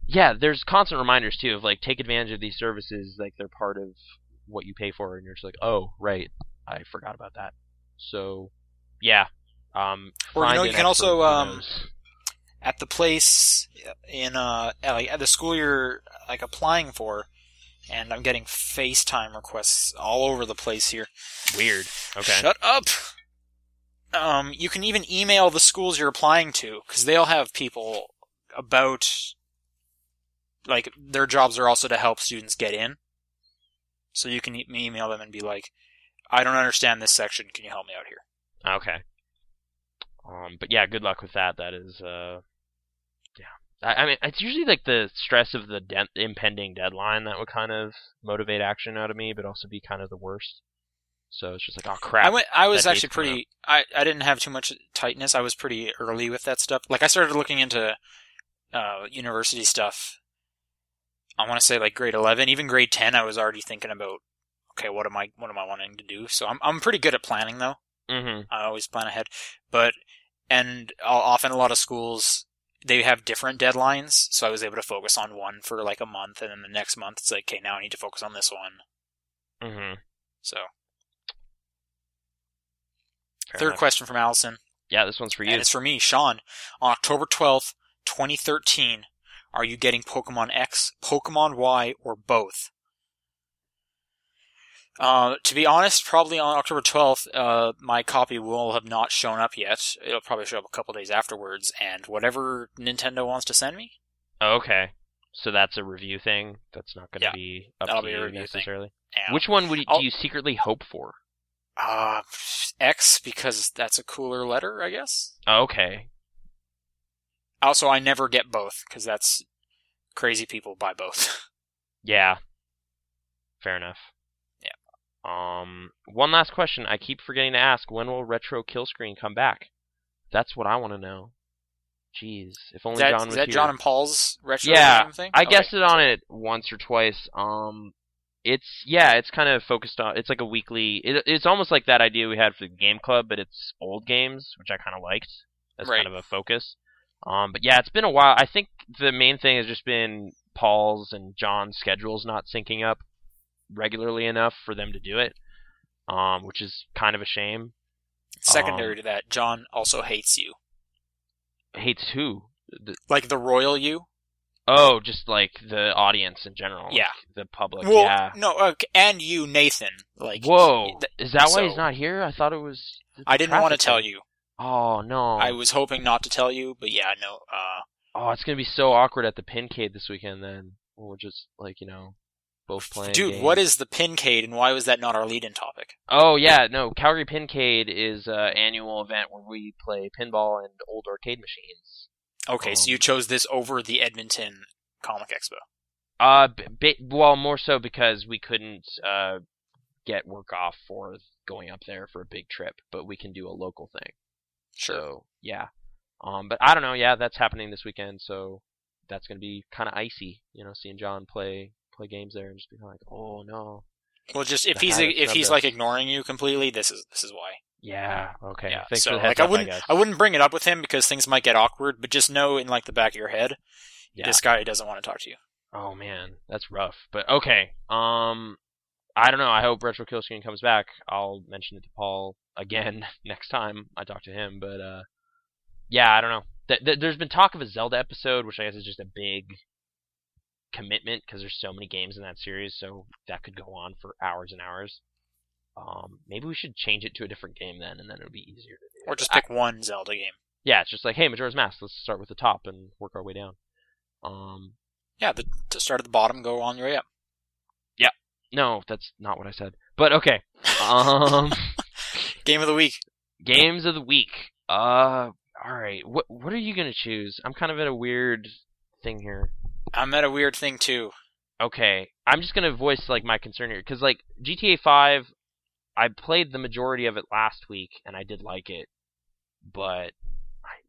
yeah, there's constant reminders too of like take advantage of these services like they're part of what you pay for and you're just like, "Oh, right. I forgot about that." So, yeah. Um Or, you know, you can also, um. At the place in, uh, at, like, at the school you're, like, applying for, and I'm getting FaceTime requests all over the place here. weird. Okay. Shut up! Um, you can even email the schools you're applying to, because they'll have people about, like, their jobs are also to help students get in. So you can e- email them and be like, I don't understand this section, can you help me out here? Okay. Um, but yeah, good luck with that. That is, uh, yeah. I, I mean, it's usually like the stress of the de- impending deadline that would kind of motivate action out of me, but also be kind of the worst. So it's just like, oh crap. I went. I was actually pretty. I I didn't have too much tightness. I was pretty early with that stuff. Like I started looking into uh, university stuff. I want to say like grade eleven, even grade ten. I was already thinking about. Okay, what am I? What am I wanting to do? So I'm I'm pretty good at planning though. hmm I always plan ahead, but and often a lot of schools they have different deadlines. So I was able to focus on one for like a month, and then the next month it's like, okay, now I need to focus on this one. hmm So Fair third enough. question from Allison. Yeah, this one's for you. And it's for me, Sean. On October 12th, 2013, are you getting Pokemon X, Pokemon Y, or both? Uh, to be honest, probably on October 12th, uh, my copy will have not shown up yet. It'll probably show up a couple days afterwards, and whatever Nintendo wants to send me, Oh, okay. So that's a review thing. That's not going to Yeah, be up that'll to be a you review thing. necessarily. Which one would you, do you secretly hope for? uh, X, because that's a cooler letter, I guess. Oh, okay. Also, I never get both, because that's crazy people buy both. Yeah. Fair enough. Yeah. Um. One last question. I keep forgetting to ask. When will Retro Kill Screen come back? That's what I want to know. Jeez. If only is that, John is was that here. John and Paul's retro Yeah, thing? I Okay. guessed it on it once or twice. Um, it's yeah, it's kind of focused on. It's like a weekly. It, it's almost like that idea we had for the game club, but it's old games, which I kind of liked. as Right. kind of a focus. Um, but yeah, it's been a while. I think the main thing has just been Paul's and John's schedules not syncing up regularly enough for them to do it. Um, which is kind of a shame. Secondary um, to that, John also hates you. Hates who? The, Like the royal you? oh, just like the audience in general. like Yeah. the public. Well, yeah. no, okay, and you, Nathan. Like, Whoa, th- is that why so- he's not here? I thought it was. I didn't want to tell you. Oh no! I was hoping not to tell you, but yeah, no. Uh, Oh, it's gonna be so awkward at the Pincade this weekend. Then we're just like you know, both playing. dude, games. what is the Pincade, and why was that not our lead-in topic? Oh yeah, no. Calgary Pincade is an annual event where we play pinball and old arcade machines. Okay, so Um, you chose this over the Edmonton Comic Expo. Uh, b- b- well, more so because we couldn't uh get work off for going up there for a big trip, but we can do a local thing. Sure. So yeah, um, but I don't know. Yeah, that's happening this weekend, so that's gonna be kind of icy. You know, seeing John play play games there and just be like, oh no. Well, just if the he's if he's like ignoring you completely, this is this is why. Yeah. Okay. Yeah. Thanks so for the heads like I wouldn't guess. I wouldn't bring it up with him because things might get awkward, but just know in like the back of your head, Yeah. this guy doesn't want to talk to you. Oh man, that's rough. But okay. Um, I don't know. I hope Retro Kill Screen comes back. I'll mention it to Paul again next time I talk to him. But uh, yeah, I don't know. Th- th- there's been talk of a Zelda episode, which I guess is just a big commitment because there's so many games in that series, so that could go on for hours and hours. Um, maybe we should change it to a different game then, and then it'll be easier to do. Or just I- pick one Zelda game. yeah, it's just like, hey, Majora's Mask. Let's start with the top and work our way down. Um, Yeah, the, to start at the bottom, go on your way up. Yep. No, that's not what I said. But okay. Um, Game of the week. games of the week. Uh, all right. What what are you gonna choose? I'm kind of at a weird thing here. I'm at a weird thing too. Okay, I'm just gonna voice like my concern here because like GTA 5, I played the majority of it last week and I did like it, but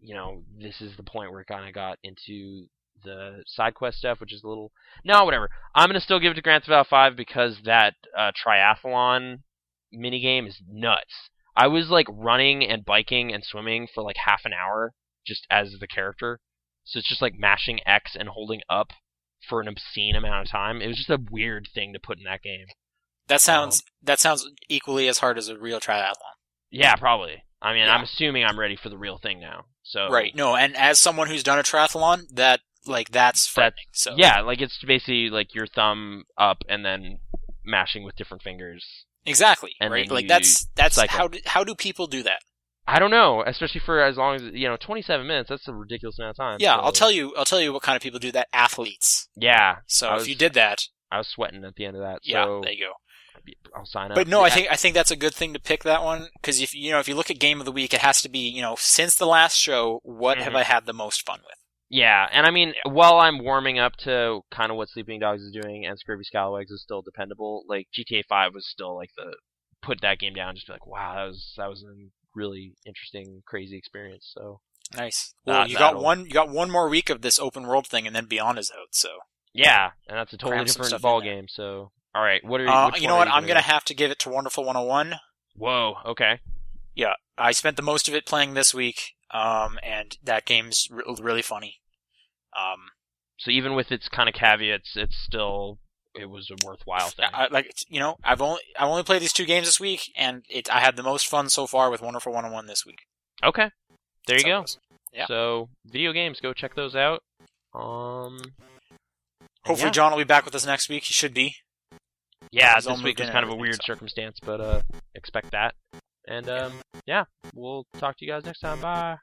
you know this is the point where it kind of got into the side quest stuff, which is a little no whatever. I'm gonna still give it to Grand Theft Auto 5 because that uh, triathlon minigame is nuts. I was like running and biking and swimming for like half an hour just as the character. So it's just like mashing X and holding up for an obscene amount of time. It was just a weird thing to put in that game. That sounds that sounds equally as hard as a real triathlon. Yeah, probably. I mean, Yeah. I'm assuming I'm ready for the real thing now. So Right. No, and as someone who's done a triathlon, that like that's frightening. So Yeah, like it's basically like your thumb up and then mashing with different fingers. Exactly. And right. Like that's that's cycle. how do, how do people do that? I don't know, especially for as long as you know, 27 minutes. That's a ridiculous amount of time. Yeah, so- I'll tell you. I'll tell you what kind of people do that. Athletes. Yeah, So I if was- you did that, I was sweating at the end of that. yeah, so there you go. I'll sign up. But no, I think I think that's a good thing to pick that one because if you know if you look at game of the week, it has to be you know since the last show, what have Mhm. I had the most fun with? Yeah, and I mean, while I'm warming up to kind of what Sleeping Dogs is doing and Scurvy Scalawags is still dependable, like GTA 5 was still like the put that game down, and just be like, wow, that was that was a really interesting, crazy experience. So Nice. Well, you got one. You got one more week of this open world thing, and then Beyond is out. So, yeah, and that's a totally Cram different ball game. So all right, what are you? uh, you know what? I'm gonna go? have to give it to Wonderful 101. Whoa, okay, Yeah, I spent the most of it playing this week, um, and that game's re- really funny. Um, so even with its kind of caveats, it's still it was a worthwhile thing. I, like you know, I've only I've only played these two games this week, and it I had the most fun so far with Wonderful 101 this week. okay, there you That's it go. Yeah. So video games, go check those out. Um, Hopefully, yeah. John will be back with us next week. He should be. yeah, It's all this week was kind of a weird so. circumstance, but uh, expect that. And um, yeah, we'll talk to you guys next time. Bye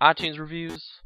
iTunes reviews.